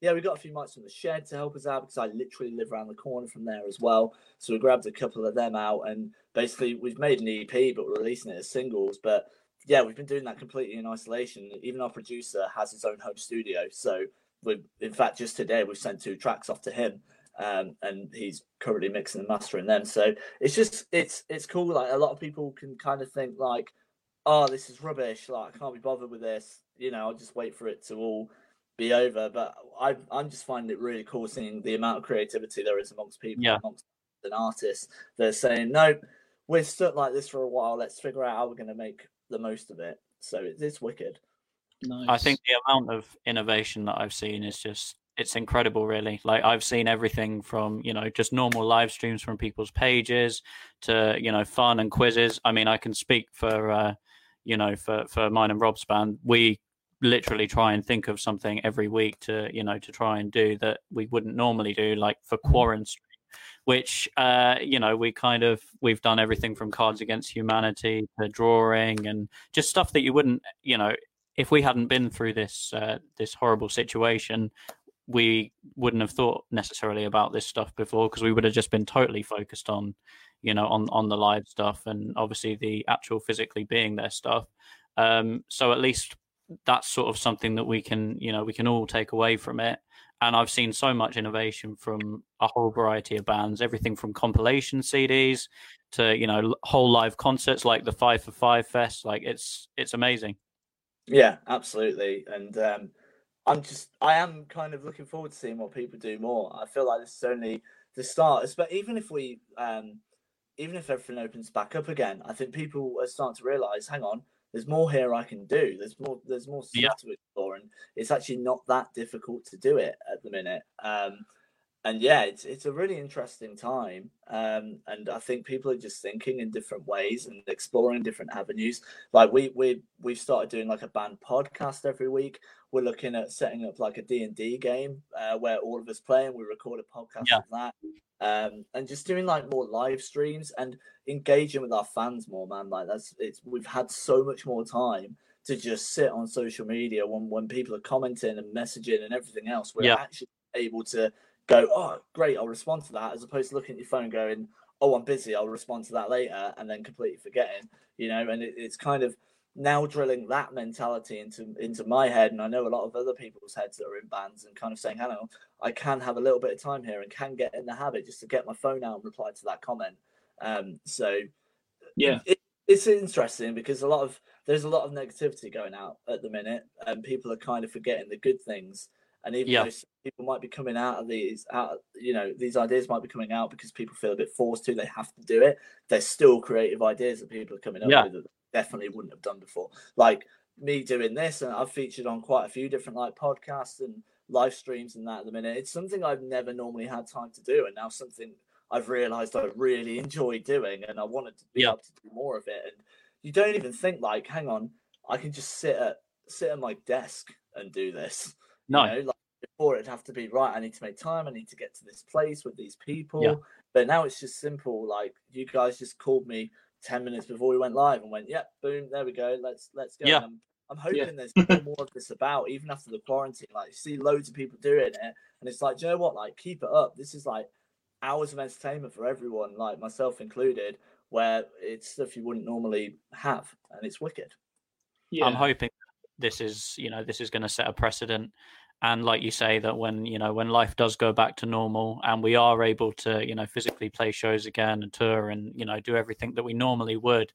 Yeah, we got a few mics from the shed to help us out because I literally live around the corner from there as well. So we grabbed a couple of them out, and basically we've made an EP, but we're releasing it as singles. But yeah, we've been doing that completely in isolation. Even our producer has his own home studio. So we, in fact, just today we've sent two tracks off to him, um, and he's currently mixing and mastering them. So it's just it's it's cool. Like a lot of people can kind of think like, oh, this is rubbish. Like I can't be bothered with this. You know, I'll just wait for it to all be over. But I I'm just finding it really cool seeing the amount of creativity there is amongst people, yeah. amongst an artist. They're saying no. We're stuck like this for a while. Let's figure out how we're going to make the most of it. So it's wicked. Nice. I think the amount of innovation that I've seen is just it's incredible really like i've seen everything from you know just normal live streams from people's pages to you know fun and quizzes i mean i can speak for uh you know for for mine and rob's band we literally try and think of something every week to you know to try and do that we wouldn't normally do like for mm-hmm. quarantine which uh, you know we kind of we've done everything from Cards Against Humanity to drawing and just stuff that you wouldn't you know if we hadn't been through this uh, this horrible situation we wouldn't have thought necessarily about this stuff before because we would have just been totally focused on you know on on the live stuff and obviously the actual physically being there stuff. Um, so at least that's sort of something that we can you know we can all take away from it and I've seen so much innovation from a whole variety of bands, everything from compilation CDs to you know whole live concerts like the Five for Five Fest. Like it's it's amazing. Yeah, absolutely, and um, I'm just I am kind of looking forward to seeing what people do more. I feel like this is only the start, but even if we um, even if everything opens back up again, I think people are starting to realize, hang on, there's more here I can do. There's more there's more stuff yeah. to explore, and it's actually not that difficult to do it at the minute. Um, and yeah, it's it's a really interesting time, um, and I think people are just thinking in different ways and exploring different avenues. Like we we we've started doing like a band podcast every week. We're looking at setting up like a D and D game uh, where all of us play and we record a podcast yeah. of that, um, and just doing like more live streams and engaging with our fans more. Man, like that's it's we've had so much more time to just sit on social media when when people are commenting and messaging and everything else. We're yeah. actually able to go, oh, great, I'll respond to that, as opposed to looking at your phone going, oh, I'm busy, I'll respond to that later, and then completely forgetting, you know, and it, it's kind of now drilling that mentality into into my head, and I know a lot of other people's heads that are in bands, and kind of saying, hello, I can have a little bit of time here and can get in the habit just to get my phone out and reply to that comment. Um, so yeah, it, it's interesting because a lot of there's a lot of negativity going out at the minute, and people are kind of forgetting the good things and even yeah. though people might be coming out of these, out, you know, these ideas might be coming out because people feel a bit forced to, they have to do it. There's still creative ideas that people are coming up yeah. with that definitely wouldn't have done before. Like me doing this, and I've featured on quite a few different like podcasts and live streams and that at the minute. It's something I've never normally had time to do, and now something I've realized I really enjoy doing, and I wanted to be Yeah. able to do more of it. And you don't even think like, hang on, I can just sit at sit at my desk and do this. No. You know, before it'd have to be right. I need to make time. I need to get to this place with these people. Yeah. But now it's just simple. Like you guys just called me ten minutes before we went live and went, "Yep, boom, there we go. Let's let's go." Yeah. I'm, I'm hoping Yeah. there's more more of this about, even after the quarantine. Like you see loads of people doing it, and it's like, you know what? Like keep it up. This is like hours of entertainment for everyone, like myself included, where it's stuff you wouldn't normally have, and it's wicked. Yeah. I'm hoping this is, you know, this is going to set a precedent. And like you say, that when you know when life does go back to normal and we are able to, you know, physically play shows again and tour and you know do everything that we normally would,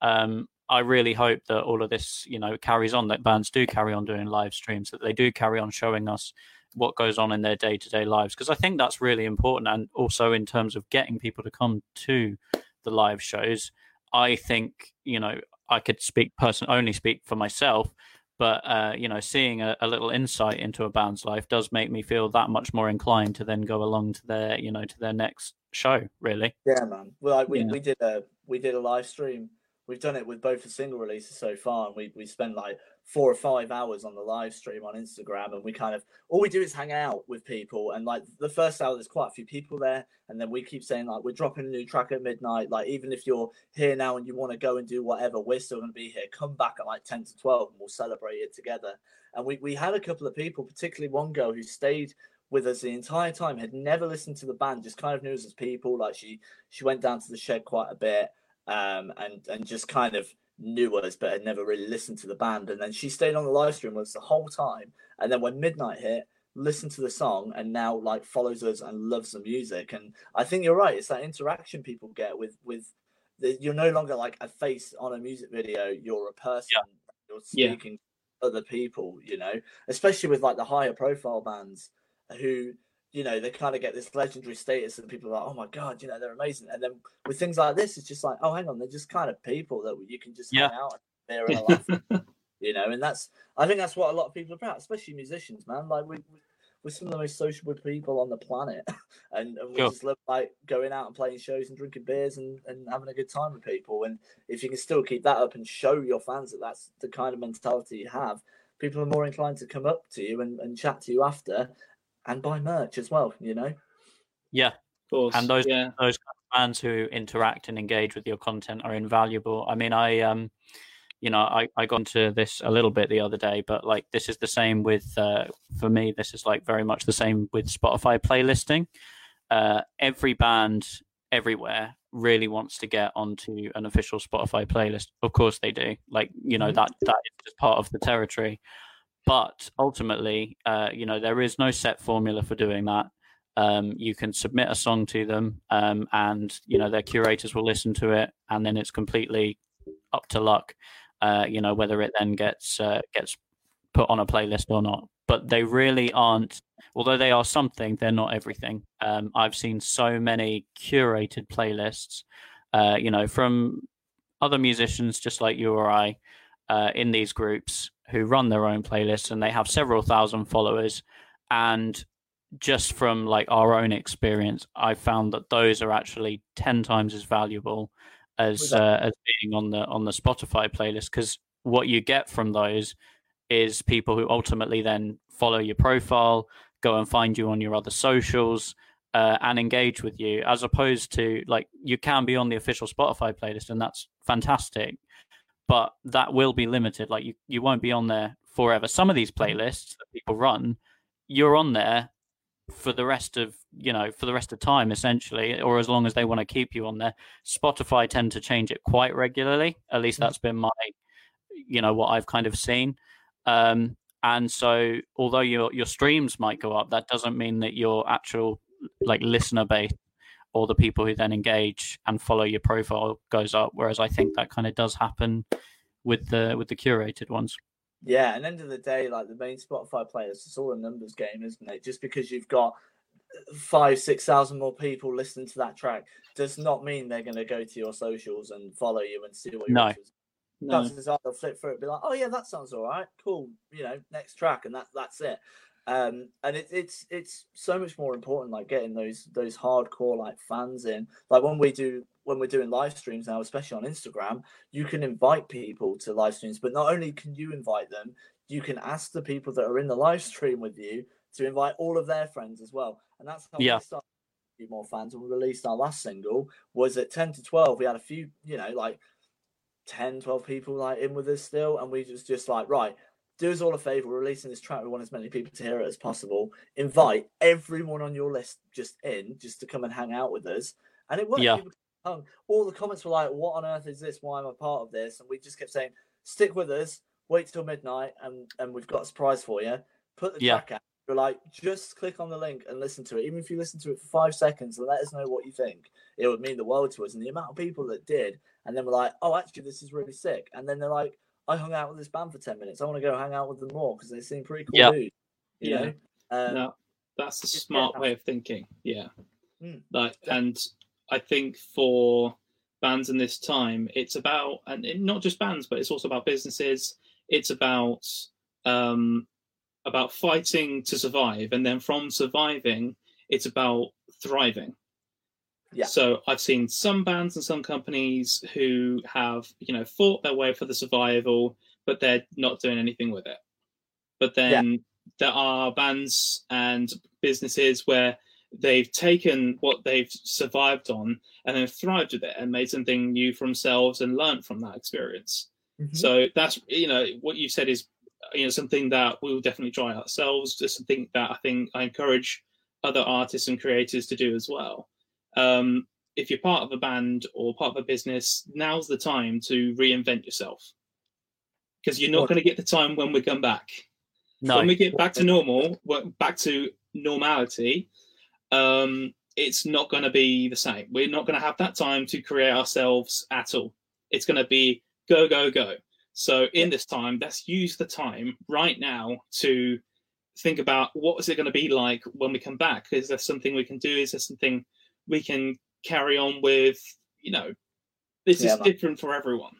um, I really hope that all of this, you know, carries on. That bands do carry on doing live streams, that they do carry on showing us what goes on in their day to day lives, because I think that's really important. And also in terms of getting people to come to the live shows, I think you know I could speak person only speak for myself, but uh, you know, seeing a, a little insight into a band's life does make me feel that much more inclined to then go along to their you know to their next show. Really, Yeah, man. Well, like, we, Yeah. we did a we did a live stream. We've done it with both the single releases so far, and we we spent like four or five hours on the live stream on Instagram, and we kind of all we do is hang out with people, and like the first hour, there's quite a few people there, and then we keep saying like we're dropping a new track at midnight. Like even if you're here now and you want to go and do whatever, we're still going to be here. Come back at like ten to twelve, and we'll celebrate it together. And we we had a couple of people, particularly one girl who stayed with us the entire time had never listened to the band just kind of knew us as people like she she went down to the shed quite a bit um and and just kind of knew us but had never really listened to the band. And then she stayed on the live stream with us the whole time. And then when midnight hit listened to the song and now like follows us and loves the music. And i think you're right it's that interaction people get with with the, you're no longer like a face on a music video. You're a person. You're Yeah. speaking to other people you know? Especially with like the higher profile bands who you know they kind of get this legendary status and people are like oh my god you know they're amazing and then with things like this it's just like oh hang on they're just kind of people that you can just Yeah. hang out and laugh you know and that's i think that's what a lot of people are about especially musicians man like we, we we're some of the most sociable people on the planet and, and we Sure. just love like going out and playing shows and drinking beers and, and having a good time with people and if you can still keep that up and show your fans that that's the kind of mentality you have people are more inclined to come up to you and, and chat to you after and buy merch as well you know yeah. of course. And those- yeah. Those fans who interact and engage with your content are invaluable. I mean, I um, you know, I I got into this a little bit the other day, but like this is the same with uh, for me. This is like very much the same with Spotify playlisting. Uh, every band everywhere really wants to get onto an official Spotify playlist. Of course they do. Like, you know, Mhm. that that is just part of the territory. But ultimately, uh, you know, there is no set formula for doing that. Um, you can submit a song to them, um, and you know their curators will listen to it, and then it's completely up to luck. Uh, you know whether it then gets uh, gets put on a playlist or not. But they really aren't. Although they are something, they're not everything. Um, I've seen so many curated playlists, uh, you know, from other musicians just like you or I, uh, in these groups who run their own playlists and they have several thousand followers. And just from like our own experience, I found that those are actually ten times as valuable as uh, as being on the on the Spotify playlist because what you get from those is people who ultimately then follow your profile, go and find you on your other socials, uh, and engage with you, as opposed to like you can be on the official Spotify playlist, and that's fantastic, but that will be limited. Like you, you won't be on there forever. Some of these playlists that people run, you're on there for the rest of you know for the rest of time essentially or as long as they want to keep you on there spotify tend to change it quite regularly at least that's been my you know what i've kind of seen um and so although your your streams might go up that doesn't mean that your actual like listener base or the people who then engage and follow your profile goes up whereas i think that kind of does happen with the with the curated ones Yeah, and end of the day, like the main Spotify players, it's all a numbers game, isn't it? Just because you've got five, six thousand more people listening to that track does not mean they're going to go to your socials and follow you and see what you're No. No. Chances are they'll flip through it, be like, "Oh yeah, that sounds all right, cool." You know, next track, and that that's it. Um, and it, it's it's so much more important, like getting those those hardcore like fans in. Like when we do when we're doing live streams now, especially on Instagram, you can invite people to live streams, but not only can you invite them, you can ask the people that are in the live stream with you to invite all of their friends as well. And that's how yeah. we started more fans when we released our last single was at 10 to 12 we had a few you know like 10 12 people like in with us still and we just just like right do us all a favor we're releasing this track we want as many people to hear it as possible invite everyone on your list just in just to come and hang out with us and it worked yeah. all the comments were like what on earth is this why am i part of this and we just kept saying stick with us wait till midnight and and we've got a surprise for you put the yeah. track out we're like, just click on the link and listen to it. Even if you listen to it for five seconds and let us know what you think, it would mean the world to us. And the amount of people that did, and then we're like, oh, actually, this is really sick. And then they're like, I hung out with this band for 10 minutes. I want to go hang out with them more because they seem pretty cool yeah. dudes. You yeah. know? Um, no, that's a smart way of thinking. Yeah. Mm. Like, and I think for bands in this time, it's about, and not just bands, but it's also about businesses. It's about, um, about fighting to survive and then from surviving it's about thriving yeah. so i've seen some bands and some companies who have you know fought their way for the survival but they're not doing anything with it but then yeah. there are bands and businesses where they've taken what they've survived on and then thrived with it and made something new for themselves and learned from that experience mm-hmm. so that's you know what you said is you know something that we will definitely try ourselves. Just something that I think I encourage other artists and creators to do as well. Um, if you're part of a band or part of a business, now's the time to reinvent yourself because you're not going to get the time when we come back. No. When we get back to normal, back to normality, um, it's not going to be the same. We're not going to have that time to create ourselves at all. It's going to be go, go, go. So in this time, let's use the time right now to think about what is it going to be like when we come back? Is there something we can do? Is there something we can carry on with? You know, this yeah, is man. different for everyone.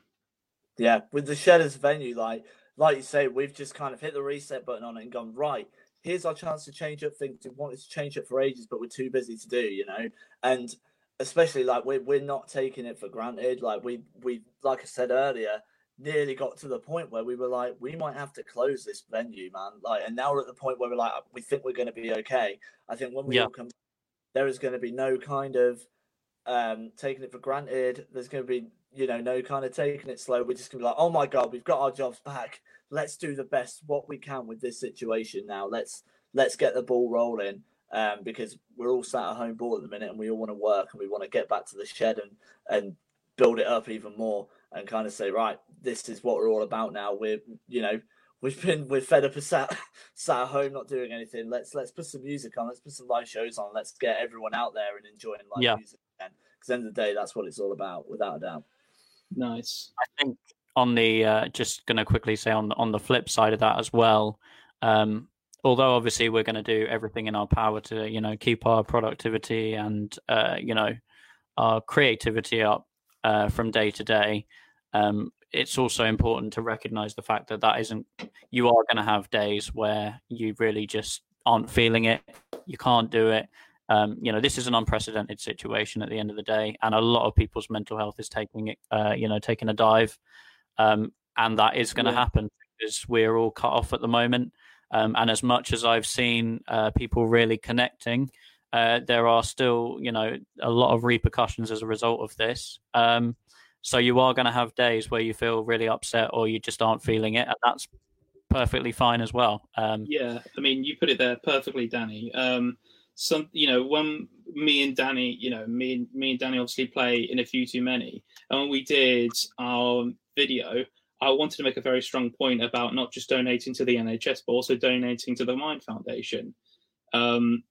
Yeah, with the shed as venue, like like you say, we've just kind of hit the reset button on it and gone right. Here's our chance to change up things. We wanted to change it for ages, but we're too busy to do. You know, and especially like we're we're not taking it for granted. Like we we like I said earlier nearly got to the point where we were like, we might have to close this venue, man. Like, and now we're at the point where we're like, we think we're going to be okay. I think when we yeah. all come, there is going to be no kind of um taking it for granted. There's going to be, you know, no kind of taking it slow. We're just going to be like, oh my god, we've got our jobs back. Let's do the best what we can with this situation now. Let's let's get the ball rolling. Um, because we're all sat at home bored at the minute, and we all want to work, and we want to get back to the shed and and build it up even more and kind of say, right, this is what we're all about now. We're, you know, we've been we're fed up and sat sat at home not doing anything. Let's let's put some music on. Let's put some live shows on. Let's get everyone out there and enjoying live yeah. music again. Because the end of the day, that's what it's all about, without a doubt. Nice. I think on the uh, just going to quickly say on the, on the flip side of that as well. Um, although obviously we're going to do everything in our power to you know keep our productivity and uh, you know our creativity up uh, from day to day. Um, it's also important to recognize the fact that that isn't you are going to have days where you really just aren't feeling it you can't do it um, you know this is an unprecedented situation at the end of the day and a lot of people's mental health is taking it uh, you know taking a dive um, and that is going to yeah. happen because we're all cut off at the moment um, and as much as i've seen uh, people really connecting uh, there are still, you know, a lot of repercussions as a result of this. Um, so you are going to have days where you feel really upset or you just aren't feeling it, and that's perfectly fine as well. Um, yeah, I mean, you put it there perfectly, Danny. Um, some, you know, when me and Danny, you know, me and me and Danny obviously play in a few too many, and when we did our video, I wanted to make a very strong point about not just donating to the NHS, but also donating to the Mind Foundation. Um,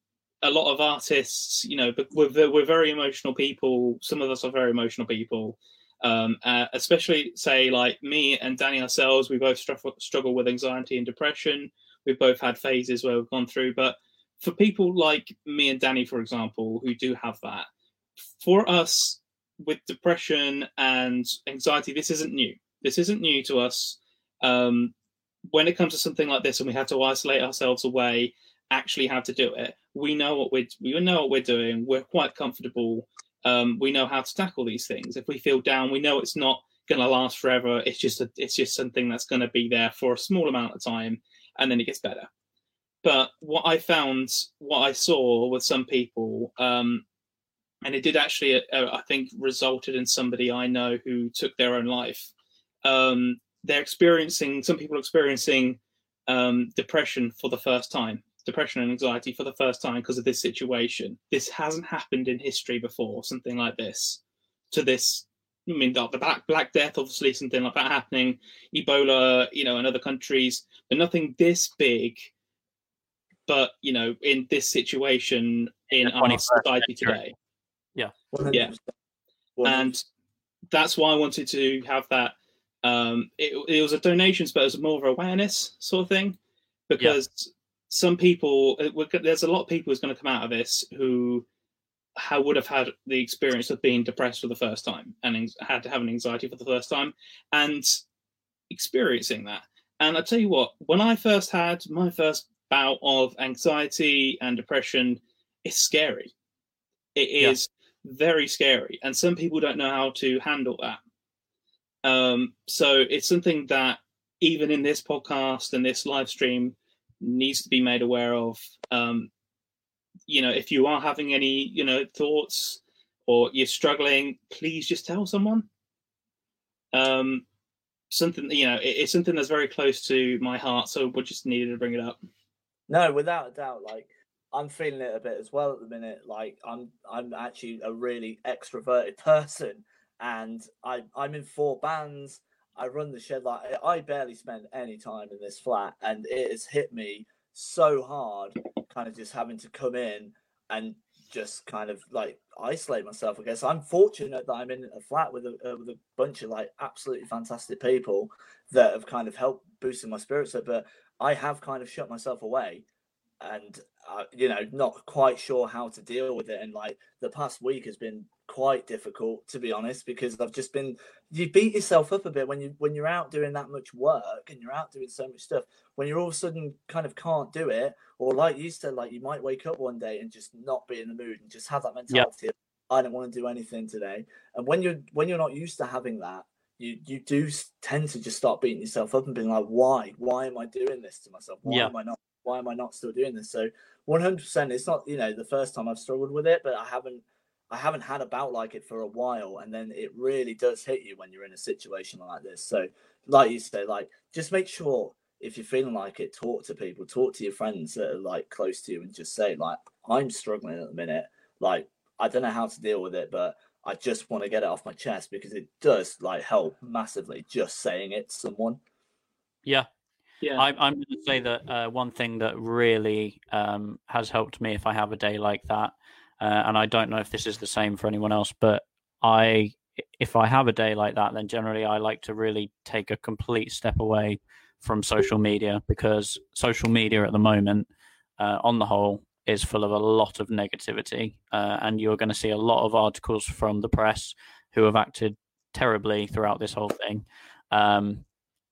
a lot of artists, you know, we're, we're very emotional people. Some of us are very emotional people. Um, uh, especially say like me and Danny ourselves, we both struggle, struggle with anxiety and depression. We've both had phases where we've gone through, but for people like me and Danny, for example, who do have that, for us with depression and anxiety, this isn't new. This isn't new to us. Um, when it comes to something like this, and we have to isolate ourselves away actually how to do it. We know what we're we know what we're doing. We're quite comfortable. Um, we know how to tackle these things. If we feel down, we know it's not going to last forever. It's just a, it's just something that's going to be there for a small amount of time, and then it gets better. But what I found, what I saw with some people, um, and it did actually, uh, I think, resulted in somebody I know who took their own life. Um, they're experiencing some people experiencing um, depression for the first time, depression and anxiety for the first time because of this situation. This hasn't happened in history before, something like this, to this. I mean, the Black Black Death, obviously, something like that happening, Ebola, you know, in other countries, but nothing this big. But you know, in this situation in our society today, yeah, 100%. Yeah. and that's why I wanted to have that um, it, it was a donations, but it was more of awareness sort of thing because yeah. Some people, there's a lot of people who's going to come out of this who how would have had the experience of being depressed for the first time and had to have an anxiety for the first time and experiencing that. And I tell you what, when I first had my first bout of anxiety and depression, it's scary. It is yeah. very scary, and some people don't know how to handle that. Um, so it's something that even in this podcast and this live stream needs to be made aware of. Um, you know, if you are having any, you know, thoughts or you're struggling, please just tell someone. Um, something, you know, it, it's something that's very close to my heart, so we just needed to bring it up. No, without a doubt, like I'm feeling it a bit as well at the minute. Like I'm, I'm actually a really extroverted person, and I I'm in four bands. I run the shed like I barely spend any time in this flat, and it has hit me so hard, kind of just having to come in and just kind of like isolate myself. I guess I'm fortunate that I'm in a flat with a uh, with a bunch of like absolutely fantastic people that have kind of helped boosting my spirits up. But I have kind of shut myself away, and uh, you know, not quite sure how to deal with it. And like the past week has been quite difficult to be honest because I've just been you beat yourself up a bit when you when you're out doing that much work and you're out doing so much stuff when you're all of a sudden kind of can't do it or like you said like you might wake up one day and just not be in the mood and just have that mentality yep. of, I don't want to do anything today. And when you're when you're not used to having that you you do tend to just start beating yourself up and being like why? Why am I doing this to myself? Why am I not why am I not still doing this? So 100% it's not you know the first time I've struggled with it but I haven't I haven't had a bout like it for a while, and then it really does hit you when you're in a situation like this. So, like you say, like just make sure if you're feeling like it, talk to people, talk to your friends that are like close to you, and just say like, I'm struggling at the minute. Like I don't know how to deal with it, but I just want to get it off my chest because it does like help massively just saying it to someone. Yeah. Yeah. I, I'm, going to say that uh, one thing that really um, has helped me if I have a day like that uh, and I don't know if this is the same for anyone else, but I, if I have a day like that, then generally I like to really take a complete step away from social media because social media at the moment, uh, on the whole, is full of a lot of negativity, uh, and you're going to see a lot of articles from the press who have acted terribly throughout this whole thing. Um,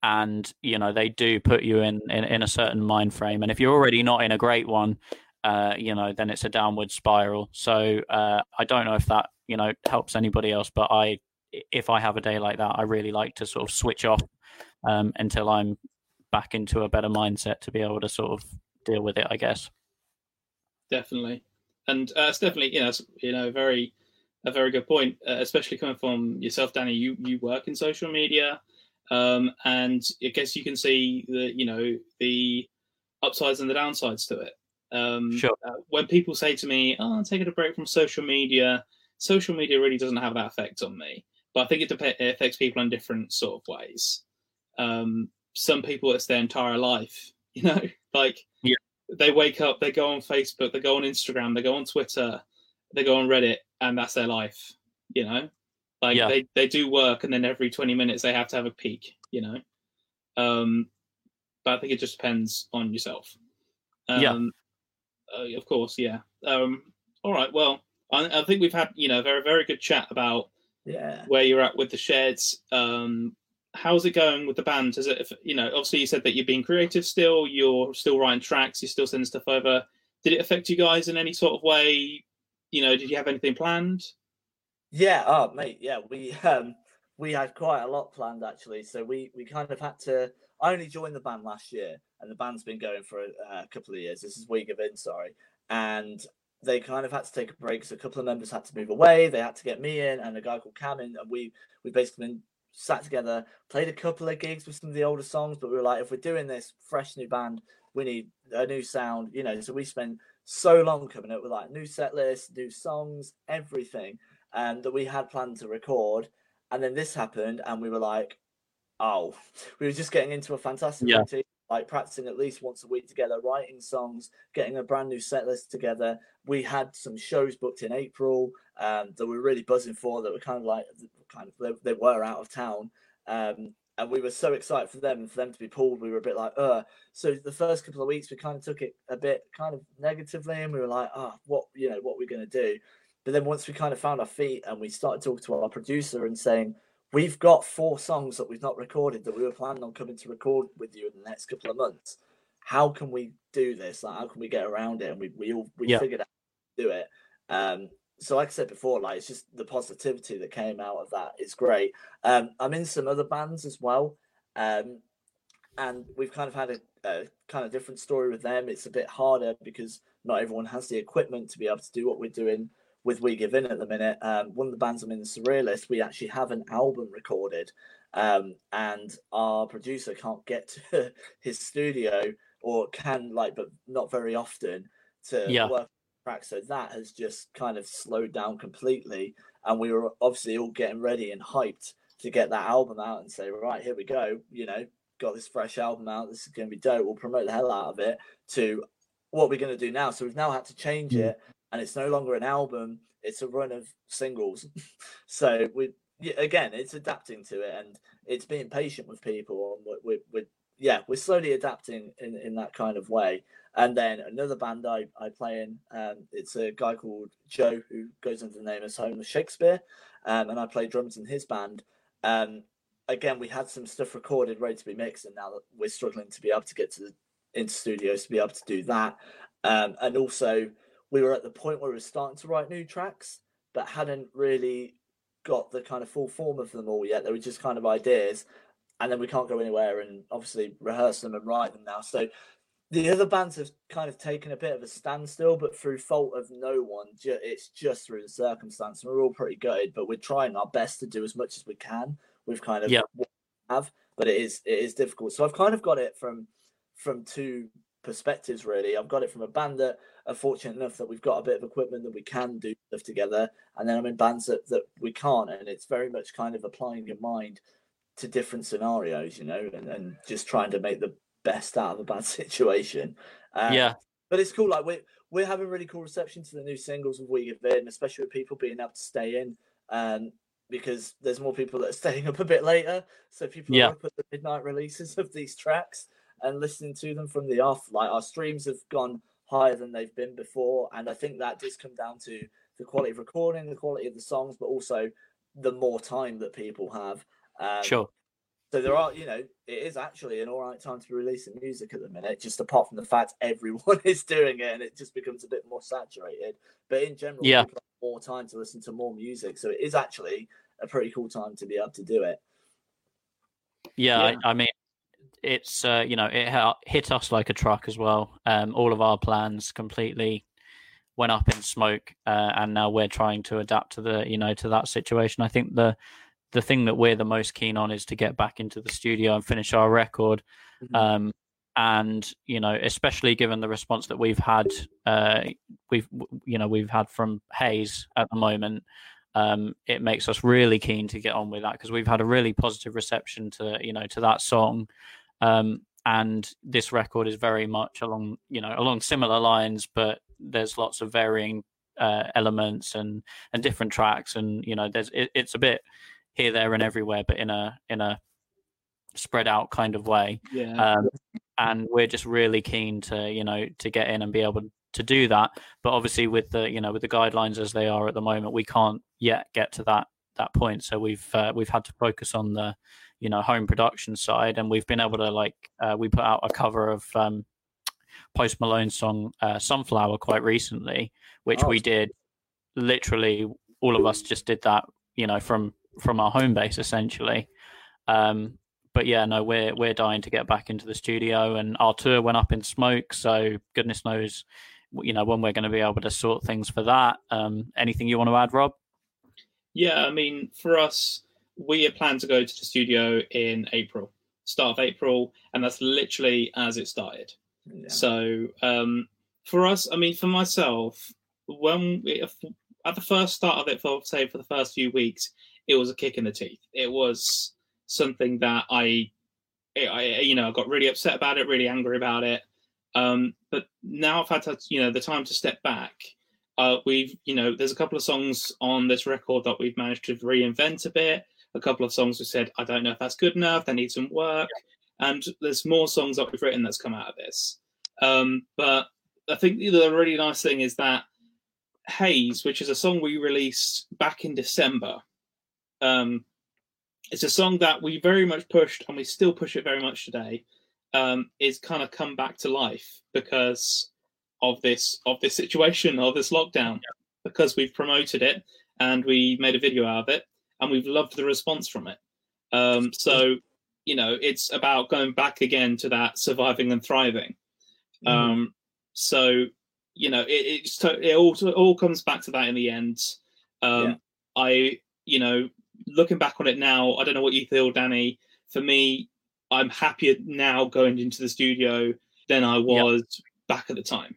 and you know they do put you in, in in a certain mind frame and if you're already not in a great one uh, you know, then it's a downward spiral. So uh, I don't know if that, you know, helps anybody else, but I, if I have a day like that, I really like to sort of switch off um, until I'm back into a better mindset to be able to sort of deal with it, I guess. Definitely, and uh, it's definitely, you know, you know, very, a very good point, uh, especially coming from yourself, Danny. You you work in social media, um, and I guess you can see the, you know, the upsides and the downsides to it. Um, sure. Uh, when people say to me, "Oh, I'm taking a break from social media," social media really doesn't have that effect on me. But I think it, dep- it affects people in different sort of ways. Um, some people, it's their entire life. You know, like yeah. they wake up, they go on Facebook, they go on Instagram, they go on Twitter, they go on Reddit, and that's their life. You know, like yeah. they they do work, and then every 20 minutes they have to have a peek. You know, um, but I think it just depends on yourself. Um, yeah uh, of course, yeah. Um, all right. Well, I, I, think we've had you know a very very good chat about yeah where you're at with the sheds, um, how's it going with the band? Is it, you know, obviously you said that you're being creative still, you're still writing tracks, you're still sending stuff over. Did it affect you guys in any sort of way? You know, did you have anything planned? Yeah, oh mate, yeah, we um we had quite a lot planned actually. So we we kind of had to. I only joined the band last year, and the band's been going for a, a couple of years. This is We Give In, sorry, and they kind of had to take a break. So a couple of members had to move away. They had to get me in and a guy called Cam in, and we we basically sat together, played a couple of gigs with some of the older songs, but we were like, if we're doing this fresh new band, we need a new sound, you know. So we spent so long coming up with like new set lists, new songs, everything, um, that we had planned to record. And then this happened, and we were like, oh, we were just getting into a fantastic yeah. routine like practicing at least once a week together, writing songs, getting a brand new set list together. We had some shows booked in April um, that we were really buzzing for. That were kind of like kind of they, they were out of town, um, and we were so excited for them and for them to be pulled. We were a bit like, uh. So the first couple of weeks, we kind of took it a bit kind of negatively, and we were like, ah, oh, what you know, what we're we going to do. But then once we kind of found our feet and we started talking to our producer and saying, we've got four songs that we've not recorded that we were planning on coming to record with you in the next couple of months. How can we do this? Like, how can we get around it? And we we all we yeah. figured out do it. Um, so like I said before, like it's just the positivity that came out of that is great. Um, I'm in some other bands as well, um, and we've kind of had a, a, kind of different story with them. It's a bit harder because not everyone has the equipment to be able to do what we're doing with We Give In at the minute. Um, one of the bands I'm in, the Surrealist, we actually have an album recorded, um, and our producer can't get to his studio or can like, but not very often to yeah. work track. So that has just kind of slowed down completely, and we were obviously all getting ready and hyped to get that album out and say, right, here we go. You know, got this fresh album out. This is going to be dope. We'll promote the hell out of it. To what we're going to do now. So we've now had to change mm. it and it's no longer an album; it's a run of singles. so we again, it's adapting to it, and it's being patient with people, and we're, we're, yeah, we're slowly adapting in in that kind of way. And then another band I, I play in, um, it's a guy called Joe who goes under the name of Homeless Shakespeare, um, and I play drums in his band. Um, again, we had some stuff recorded, ready to be mixed, and now we're struggling to be able to get to the into studios to be able to do that. Um, and also, we were at the point where we were starting to write new tracks, but hadn't really got the kind of full form of them all yet. They were just kind of ideas, and then we can't go anywhere and obviously rehearse them and write them now. So the other bands have kind of taken a bit of a standstill, but through fault of no one. It's just through the circumstance. And We're all pretty good, but we're trying our best to do as much as we can. We've kind of what we have, but it is it is difficult. So I've kind of got it from from two perspectives really. I've got it from a band that are fortunate enough that we've got a bit of equipment that we can do stuff together, and then I'm in bands that, that we can't, and it's very much kind of applying your mind to different scenarios, you know, and, and just trying to make the best out of a bad situation. Um, yeah, but it's cool. Like we're we're having really cool reception to the new singles of We Give In, especially with people being able to stay in. Um, because there's more people that are staying up a bit later, so people yeah. are up at the midnight releases of these tracks and listening to them from the off. Like our streams have gone higher than they've been before, and I think that does come down to the quality of recording, the quality of the songs, but also the more time that people have. Um, sure. So there are, you know, it is actually an all right time to be releasing music at the minute. Just apart from the fact everyone is doing it, and it just becomes a bit more saturated. But in general, yeah, more time to listen to more music. So it is actually a pretty cool time to be able to do it. Yeah, yeah. I, I, mean, it's uh, you know it hit us like a truck as well. Um, all of our plans completely went up in smoke, uh, and now we're trying to adapt to the you know to that situation. I think the the thing that we're the most keen on is to get back into the studio and finish our record. Mm-hmm. Um, and you know, especially given the response that we've had, uh, we've you know we've had from Haze at the moment um, it makes us really keen to get on with that because we've had a really positive reception to you know to that song um, and this record is very much along you know along similar lines but there's lots of varying uh, elements and and different tracks. And you know there's it, it's a bit here there and everywhere but in a in a spread out kind of way. Yeah. Um, and we're just really keen to you know to get in and be able to do that. But obviously with the you know with the guidelines as they are at the moment we can't yet get to that that point. So we've uh, we've had to focus on the you know home production side, and we've been able to like uh, we put out a cover of um, Post Malone's song uh, "Sunflower" quite recently, which Oh, we did literally all of us just did that, you know, from from our home base essentially. Um, but yeah, no, we're we're dying to get back into the studio, and our tour went up in smoke. So goodness knows, you know, when we're going to be able to sort things for that. Um, anything you want to add, Rob? Yeah, I mean, for us, we had planned to go to the studio in April, start of April, and that's literally as it started. Yeah. So um, for us, I mean, for myself, when we, at the first start of it, for say for the first few weeks, it was a kick in the teeth. It was something that I, I you know, I got really upset about it, really angry about it. Um, but now I've had to, you know, the time to step back. Uh, we've, you know, there's a couple of songs on this record that we've managed to reinvent a bit. A couple of songs we said, I don't know if that's good enough. They need some work. And there's more songs that we've written that's come out of this. Um, but I think the really nice thing is that Haze, which is a song we released back in December, um, it's a song that we very much pushed and we still push it very much today. Um, is kind of come back to life because of this of this situation of this lockdown because we've promoted it and we made a video out of it and we've loved the response from it. Um, so you know it's about going back again to that surviving and thriving. Mm. Um, so you know it, it's to, it all it all comes back to that in the end. Um, Yeah. I you know looking back on it now, I don't know what you feel, Danny. For me, I'm happier now going into the studio than I was back at the time.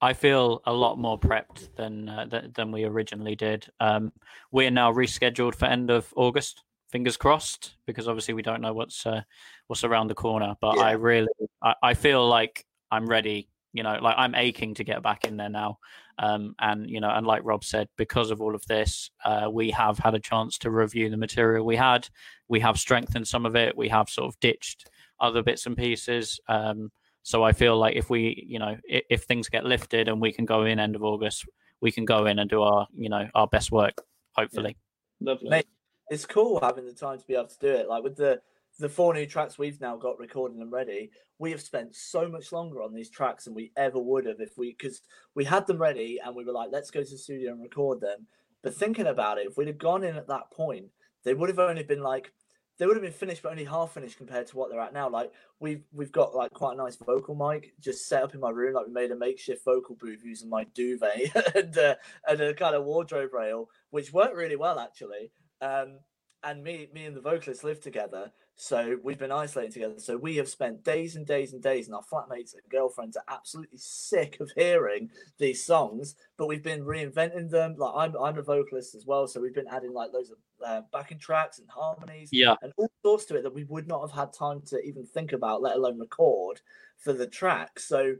I feel a lot more prepped than uh, th- than we originally did. Um, we're now rescheduled for end of August. Fingers crossed, because obviously we don't know what's uh, what's around the corner. But I really, I, I feel like I'm ready. You know, like I'm aching to get back in there now. Um, and you know, and like Rob said, because of all of this, uh, we have had a chance to review the material we had. We have strengthened some of it. We have sort of ditched other bits and pieces. Um, so I feel like if we, you know, if, if things get lifted and we can go in end of August, we can go in and do our, you know, our best work. Hopefully, Lovely. Mate, it's cool having the time to be able to do it. Like with the the four new tracks we've now got recorded and ready, we have spent so much longer on these tracks than we ever would have if we because we had them ready and we were like, let's go to the studio and record them. But thinking about it, if we'd have gone in at that point, they would have only been like they would have been finished but only half finished compared to what they're at now. Like we've we've got like quite a nice vocal mic just set up in my room. Like we made a makeshift vocal booth using my duvet and uh, and a kind of wardrobe rail, which worked really well actually. Um, and me me and the vocalist live together, so we've been isolating together. So we have spent days and days and days, and our flatmates and girlfriends are absolutely sick of hearing these songs. But we've been reinventing them. Like I'm I'm a vocalist as well, so we've been adding like loads of uh, backing tracks and harmonies yeah, and all sorts to it that we would not have had time to even think about, let alone record for the track. So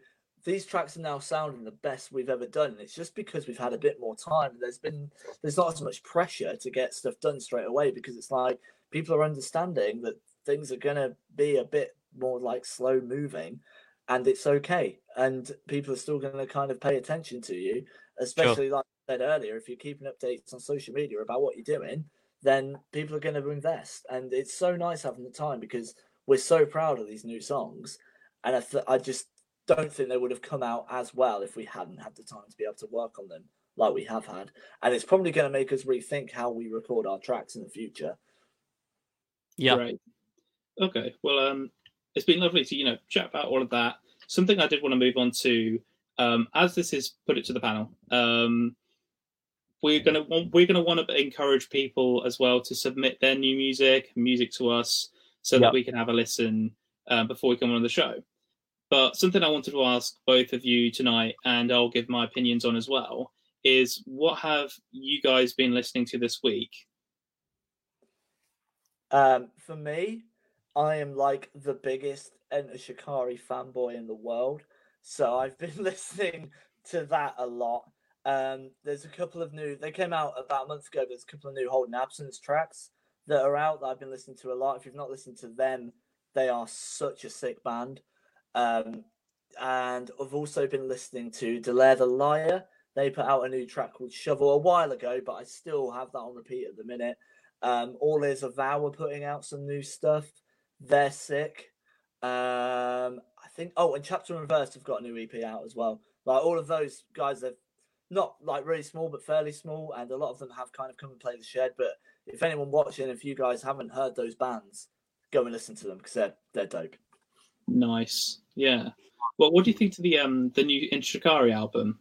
these tracks are now sounding the best we've ever done. And it's just because we've had a bit more time. There's been there's not as much pressure to get stuff done straight away because it's like people are understanding that things are gonna be a bit more like slow moving and it's okay. And people are still gonna kind of pay attention to you, especially like I said earlier, if you're keeping updates on social media about what you're doing, then people are going to invest. And it's so nice having the time because we're so proud of these new songs. And I, th- I just don't think they would have come out as well if we hadn't had the time to be able to work on them like we have had. And it's probably going to make us rethink how we record our tracks in the future. yeah, Great. Okay. Well, um, it's been lovely to you know chat about all of that. Something I did want to move on to, um, as this is put it to the panel. Um, we're gonna want, we're gonna want to encourage people as well to submit their new music, music to us, so Yeah. that we can have a listen uh, before we come on the show. But something I wanted to ask both of you tonight, and I'll give my opinions on as well, is what have you guys been listening to this week? Um, for me, I am like the biggest Enter Shikari fanboy in the world. So I've been listening to that a lot. Um, there's a couple of new, they came out about a month ago. There's a couple of new Holding Absence tracks that are out that I've been listening to a lot. If you've not listened to them, they are such a sick band. Um, and I've also been listening to Delaire the Liar. They put out a new track called Shovel a while ago, but I still have that on repeat at the minute. Um, All Is a Vow are putting out some new stuff. They're sick. Um, I think. Oh, and Chapter and Reverse have got a new EP out as well. Like all of those guys, they're not like really small, but fairly small, and a lot of them have kind of come and played the shed. But if anyone watching, if you guys haven't heard those bands, go and listen to them because they're they're dope. Nice. Yeah. Well, what do you think to the um the new Enter Shikari album?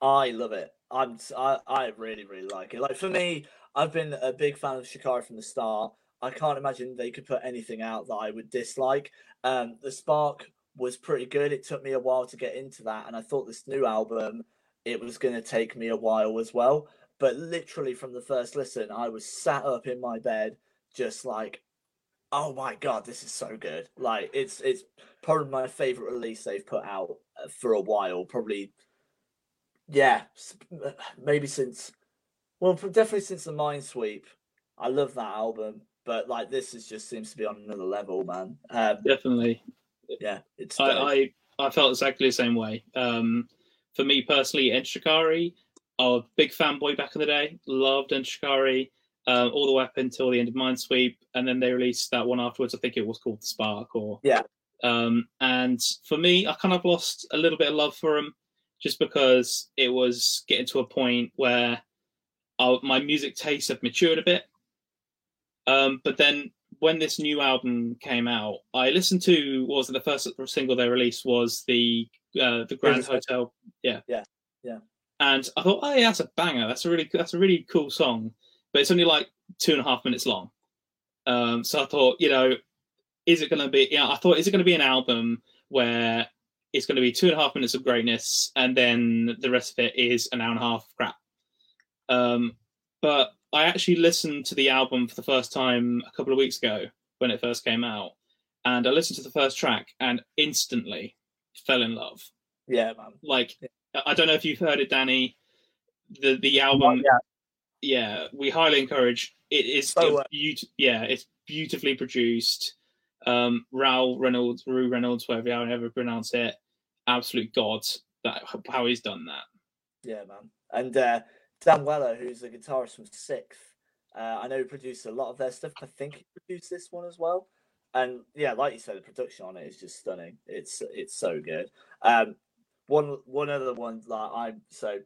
I love it. I'm I, I really really like it. Like for me, I've been a big fan of Shikari from the start. I can't imagine they could put anything out that I would dislike. Um, the Spark was pretty good. It took me a while to get into that, and I thought this new album it was going to take me a while as well. But literally from the first listen, I was sat up in my bed, just like, oh my god, this is so good. Like it's it's probably my favorite release they've put out uh, for a while. Probably, yeah, maybe since, well, definitely since the Mindsweep. I love that album, but like this is just seems to be on another level, man. Um, Definitely. yeah, it's. I. I I felt exactly the same way. Um, for me personally, Enter Shikari, I was a big fanboy back in the day. Loved Enter Shikari um, all the way up until the end of Mindsweep, and then they released that one afterwards. I think it was called The Spark, or Yeah. Um, and for me, I kind of lost a little bit of love for them, just because it was getting to a point where I, my music tastes had matured a bit. Um, but then when this new album came out, I listened to what was it, the first single they released was the uh, the Grand Hotel. Yeah, Yeah, yeah. And I thought, oh yeah, that's a banger. That's a really that's a really cool song. But it's only like two and a half minutes long. Um, so I thought, you know, is it going to be? Yeah, I thought, is it going to be an album where it's going to be two and a half minutes of greatness, and then the rest of it is an hour and a half crap. Um, but I actually listened to the album for the first time a couple of weeks ago when it first came out, and I listened to the first track and instantly fell in love. yeah, man. Like, I don't know if you've heard it, Danny. The the album, yeah. yeah, we highly encourage. It is So, uh, beaut- yeah, it's beautifully produced. Um, Raul Reynolds, Rou Reynolds, whatever you ever pronounce it, absolute god. That how he's done that. Yeah, man. And uh, Dan Weller, who's the guitarist from SikTh, uh, I know he produced a lot of their stuff. I think he produced this one as well. And yeah, like you said, the production on it is just stunning. It's it's so good. Um, one one other one like I'm so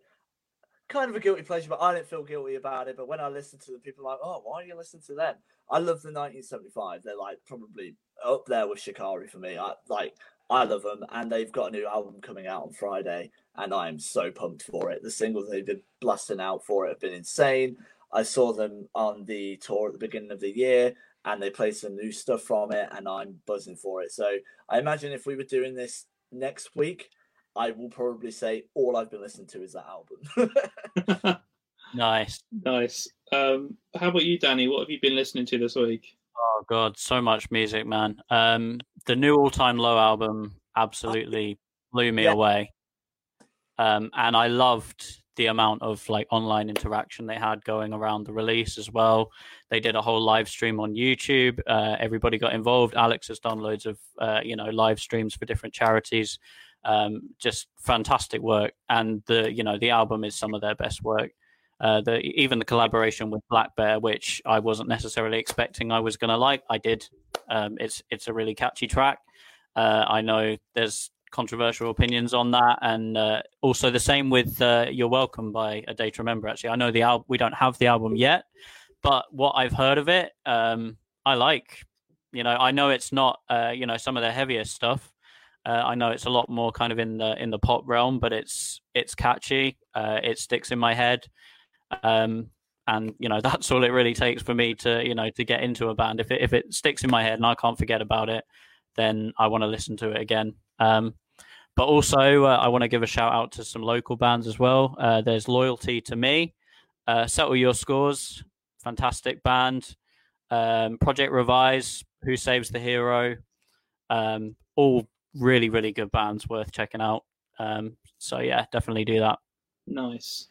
kind of a guilty pleasure, but I didn't feel guilty about it. But when I listen to the people, like, oh, why do you listen to them? I love the 1975. They're like probably up there with Shikari for me. I like I love them, and they've got a new album coming out on Friday, and I am so pumped for it. The singles they've been blasting out for it have been insane. I saw them on the tour at the beginning of the year, and they played some new stuff from it, and I'm buzzing for it. So I imagine if we were doing this next week, I will probably say all I've been listening to is that album. Nice. nice. Um, how about you, Danny? What have you been listening to this week? Oh god, so much music, man. Um, the new All Time Low album absolutely blew me Yeah. away. Um, and I loved the amount of like online interaction they had going around the release as well. They did a whole live stream on YouTube. Uh, everybody got involved. Alex has done loads of uh, you know live streams for different charities. Um, just fantastic work, and the you know the album is some of their best work. Uh, the even the collaboration with blackbear, which I wasn't necessarily expecting I was going to like, I did. Um, it's it's a really catchy track. Uh, I know there's controversial opinions on that, and uh, also the same with uh, "You're Welcome" by A Day to Remember. Actually, I know the album. We don't have the album yet, but what I've heard of it, um, I like. You know, I know it's not uh, you know some of their heaviest stuff. Uh, I know it's a lot more kind of in the in the pop realm, but it's it's catchy. Uh, it sticks in my head um, and you know that's all it really takes for me to you know to get into a band. If it if it sticks in my head and i can't forget about it then i want to listen to it again. Um, but also uh, i want to give a shout out to some local bands as well. Uh, there's loyalty to me uh, settle your scores fantastic band. Um, project revise who saves the hero. Um, all really really good bands worth checking out. Um, so yeah definitely do that. Nice.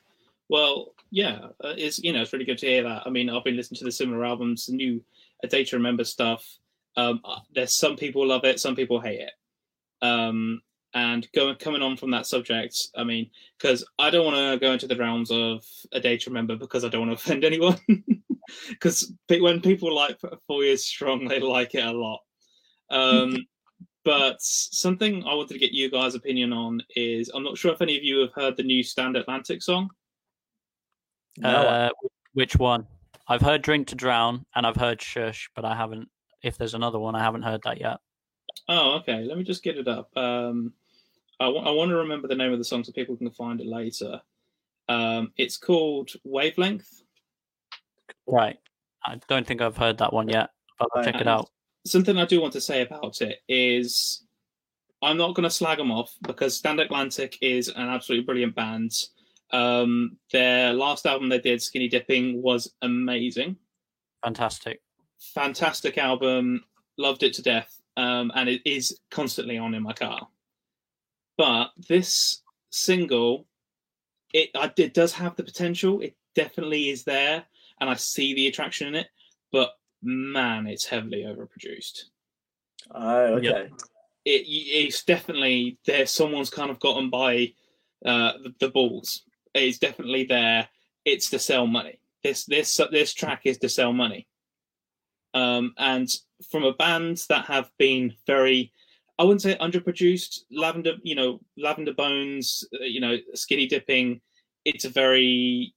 Well, yeah, uh, it's you know it's really good to hear that. I mean, I've been listening to the similar albums, the new A Day to Remember stuff. Um, uh, there's some people love it, some people hate it. Um, and going coming on from that subject, I mean, because I don't want to go into the realms of A Day to Remember because I don't want to offend anyone. because when people like Four Years Strong, they like it a lot. Um, but something I wanted to get you guys' opinion on is I'm not sure if any of you have heard the new Stand Atlantic song. No, Uh, which one? I've heard "Drink to Drown" and I've heard "Shush," but I haven't. If there's another one, I haven't heard that yet. Oh, okay. Let me just get it up. Um, I want to remember the name of the song so people can find it later. Um, it's called Wavelength. Right. I don't think I've heard that one yet, but I'll check it out. Something I do want to say about it is I'm not going to slag them off because Stand Atlantic is an absolutely brilliant band. Um, their last album they did, Skinny Dipping, was amazing. Fantastic. Fantastic album. Loved it to death. Um, and it is constantly on in my car. But this single, it, it does have the potential. It definitely is there. And I see the attraction in it. But man, it's heavily overproduced. Oh, okay. Yeah. It, it's definitely there. Someone's kind of gotten by uh, the, the balls. It's definitely there. It's to sell money. This this this track is to sell money. Um, and from a band that have been very, I wouldn't say underproduced. Lavender, you know, Lavender Bones, uh, you know, Skinny Dipping. It's a very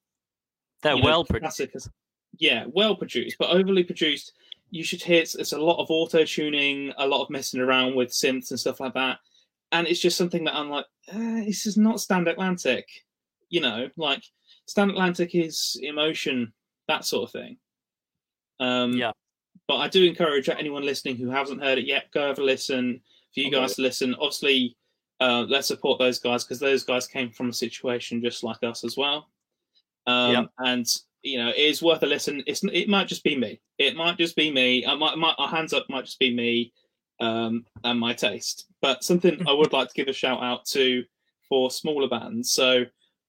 They're well produced. classic- Yeah, well produced, but overly produced. You should hear it's, it's a lot of auto tuning, a lot of messing around with synths and stuff like that. And it's just something that I'm like, eh, this is not Stand Atlantic. You know, like Stand Atlantic is emotion, that sort of thing. Um, Yeah. But I do encourage anyone listening who hasn't heard it yet, go have a listen. For you Okay. guys to listen, obviously, uh, let's support those guys because those guys came from a situation just like us as well. Um, Yep. And you know, it is worth a listen. It's it might just be me. It might just be me. I might, our hands up might just be me um, and my taste. But something I would like to give a shout out to for smaller bands. So,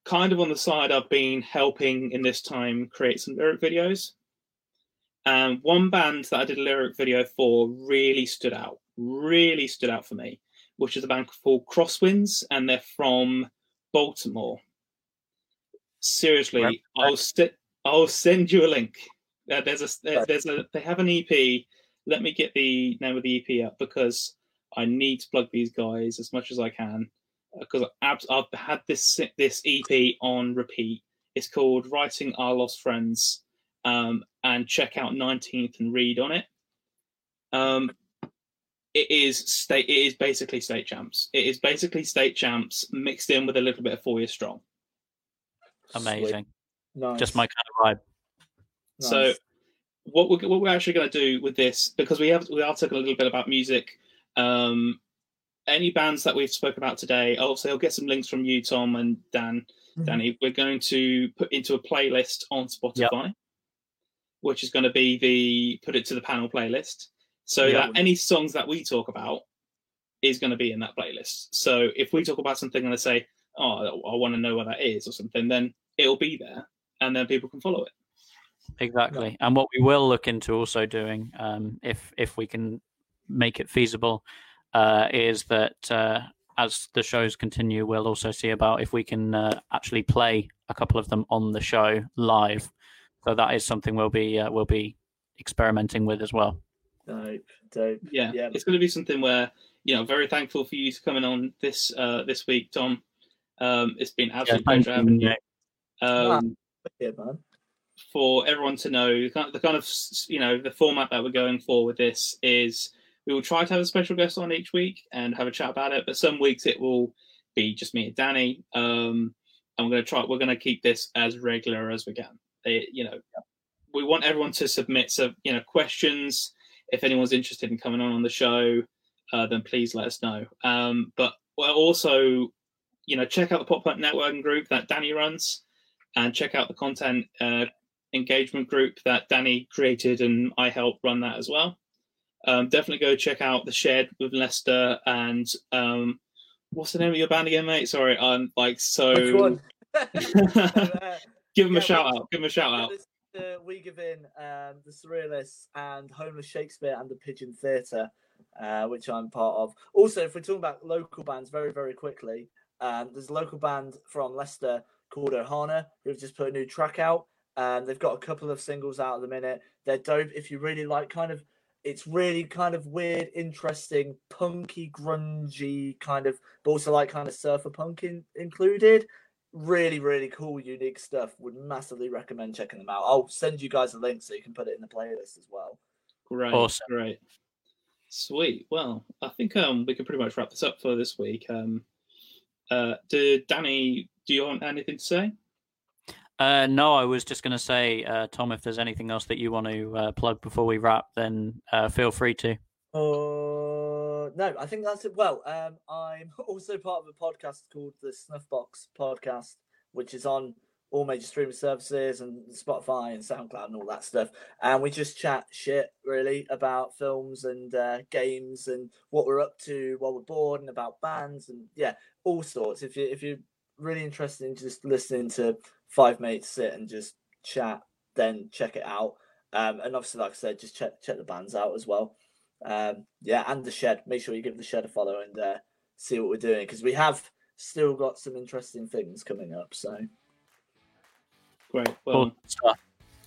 kind of on the side, I've been helping in this time create some lyric videos. And one band that I did a lyric video for really stood out, really stood out for me, which is a band called Crosswinds, and they're from Baltimore. Seriously, Right. I'll st- I'll send you a link. Uh, there's a there- there's a they have an EP. Let me get the name of the EP up because I need to plug these guys as much as I can because I've, I've had this this EP on repeat. It's called "Writing Our Lost Friends," um, and check out 19th and read on it. Um, it is state. It is basically state champs. It is basically state champs mixed in with a little bit of four year strong. Amazing. Nice. Just my kind of vibe. So what we're what we're actually going to do with this because we have we are talking a little bit about music. Um, any bands that we've spoken about today, also I'll get some links from you, Tom and Dan. Mhm. Danny, we're going to put into a playlist on Spotify, which is going to be the put it to the panel playlist, so Yeah. that any songs that we talk about is going to be in that playlist. So if we talk about something and I say, "Oh, I want to know what that is" or something, then it'll be there, and then people can follow it. Exactly. And what we will look into also doing, um, if if we can make it feasible, uh, is that uh, as the shows continue, we'll also see about if we can uh, actually play a couple of them on the show live. So that is something we'll be uh, we'll be experimenting with as well. Dope, dope. yeah, Yeah. it's going to be something where you know very thankful for you to coming on this uh this week tom um it's been an absolute thank pleasure having you Nick. um Yeah, man. for everyone to know the kind of you know the format that we're going for with this is we will try to have a special guest on each week and have a chat about it but some weeks it will be just me and danny. Um and we're going to try we're going to keep this as regular as we can. It- you know we want everyone to submit some you know questions. If anyone's interested in coming on on the show uh, then please let us know. Um but well also you know check out the pop punk networking group that danny runs and check out the content uh, engagement group that Danny created, and I help run that as well. Um, definitely go check out the shed with Leicester and um, what's the name of your band again, mate? Sorry, I'm like so. Which one? Give him Yeah, a shout out. Give him a shout out. Uh, we give in um, the Surrealists and Homeless Shakespeare and the Pigeon Theatre, uh, which I'm part of. Also, if we're talking about local bands, very very quickly, um, there's a local band from Leicester called Ohana who've just put a new track out. Um, they've got a couple of singles out at the minute. They're dope. If you really like, kind of, it's really kind of weird, interesting, punky, grungy kind of, but also like kind of surfer punk in, included. Really, really cool, unique stuff. Would massively recommend checking them out. I'll send you guys a link so you can put it in the playlist as well. Great, Awesome. great, sweet. Well, I think um we can pretty much wrap this up for this week. Um, uh, did Danny? Do you want anything to say? Uh, no, I was just going to say, uh, Tom, if there's anything else that you want to uh, plug before we wrap, then uh, feel free to. Uh, no, I think that's it. Well, um, I'm also part of a podcast called the Snuffbox Podcast, which is on all major streaming services and Spotify and SoundCloud and all that stuff. And we just chat shit really about films and uh, games and what we're up to while we're bored and about bands and yeah, all sorts. If you if you're really interested in just listening to five mates sit and just chat, then check it out. Um, and obviously, like I said, just check check the bands out as well. Um, yeah, and the shed. Make sure you give the shed a follow and uh, see what we're doing because we have still got some interesting things coming up. So Great. Well, Cool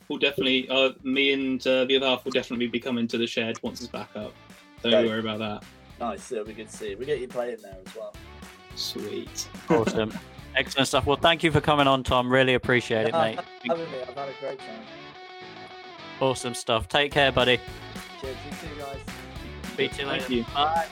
we'll definitely. Uh, me and uh, the other half will definitely be coming to the shed once it's back up. Don't Great. worry about that. nice. It'll be good to see. We get you playing there as well. Sweet. Awesome. Excellent stuff. Well, thank you for coming on, Tom. Really appreciate it, mate. Having me, I've had a great time. Awesome stuff. Take care, buddy. Cheers, you too, guys. Speak to you Thank later. you. Bye.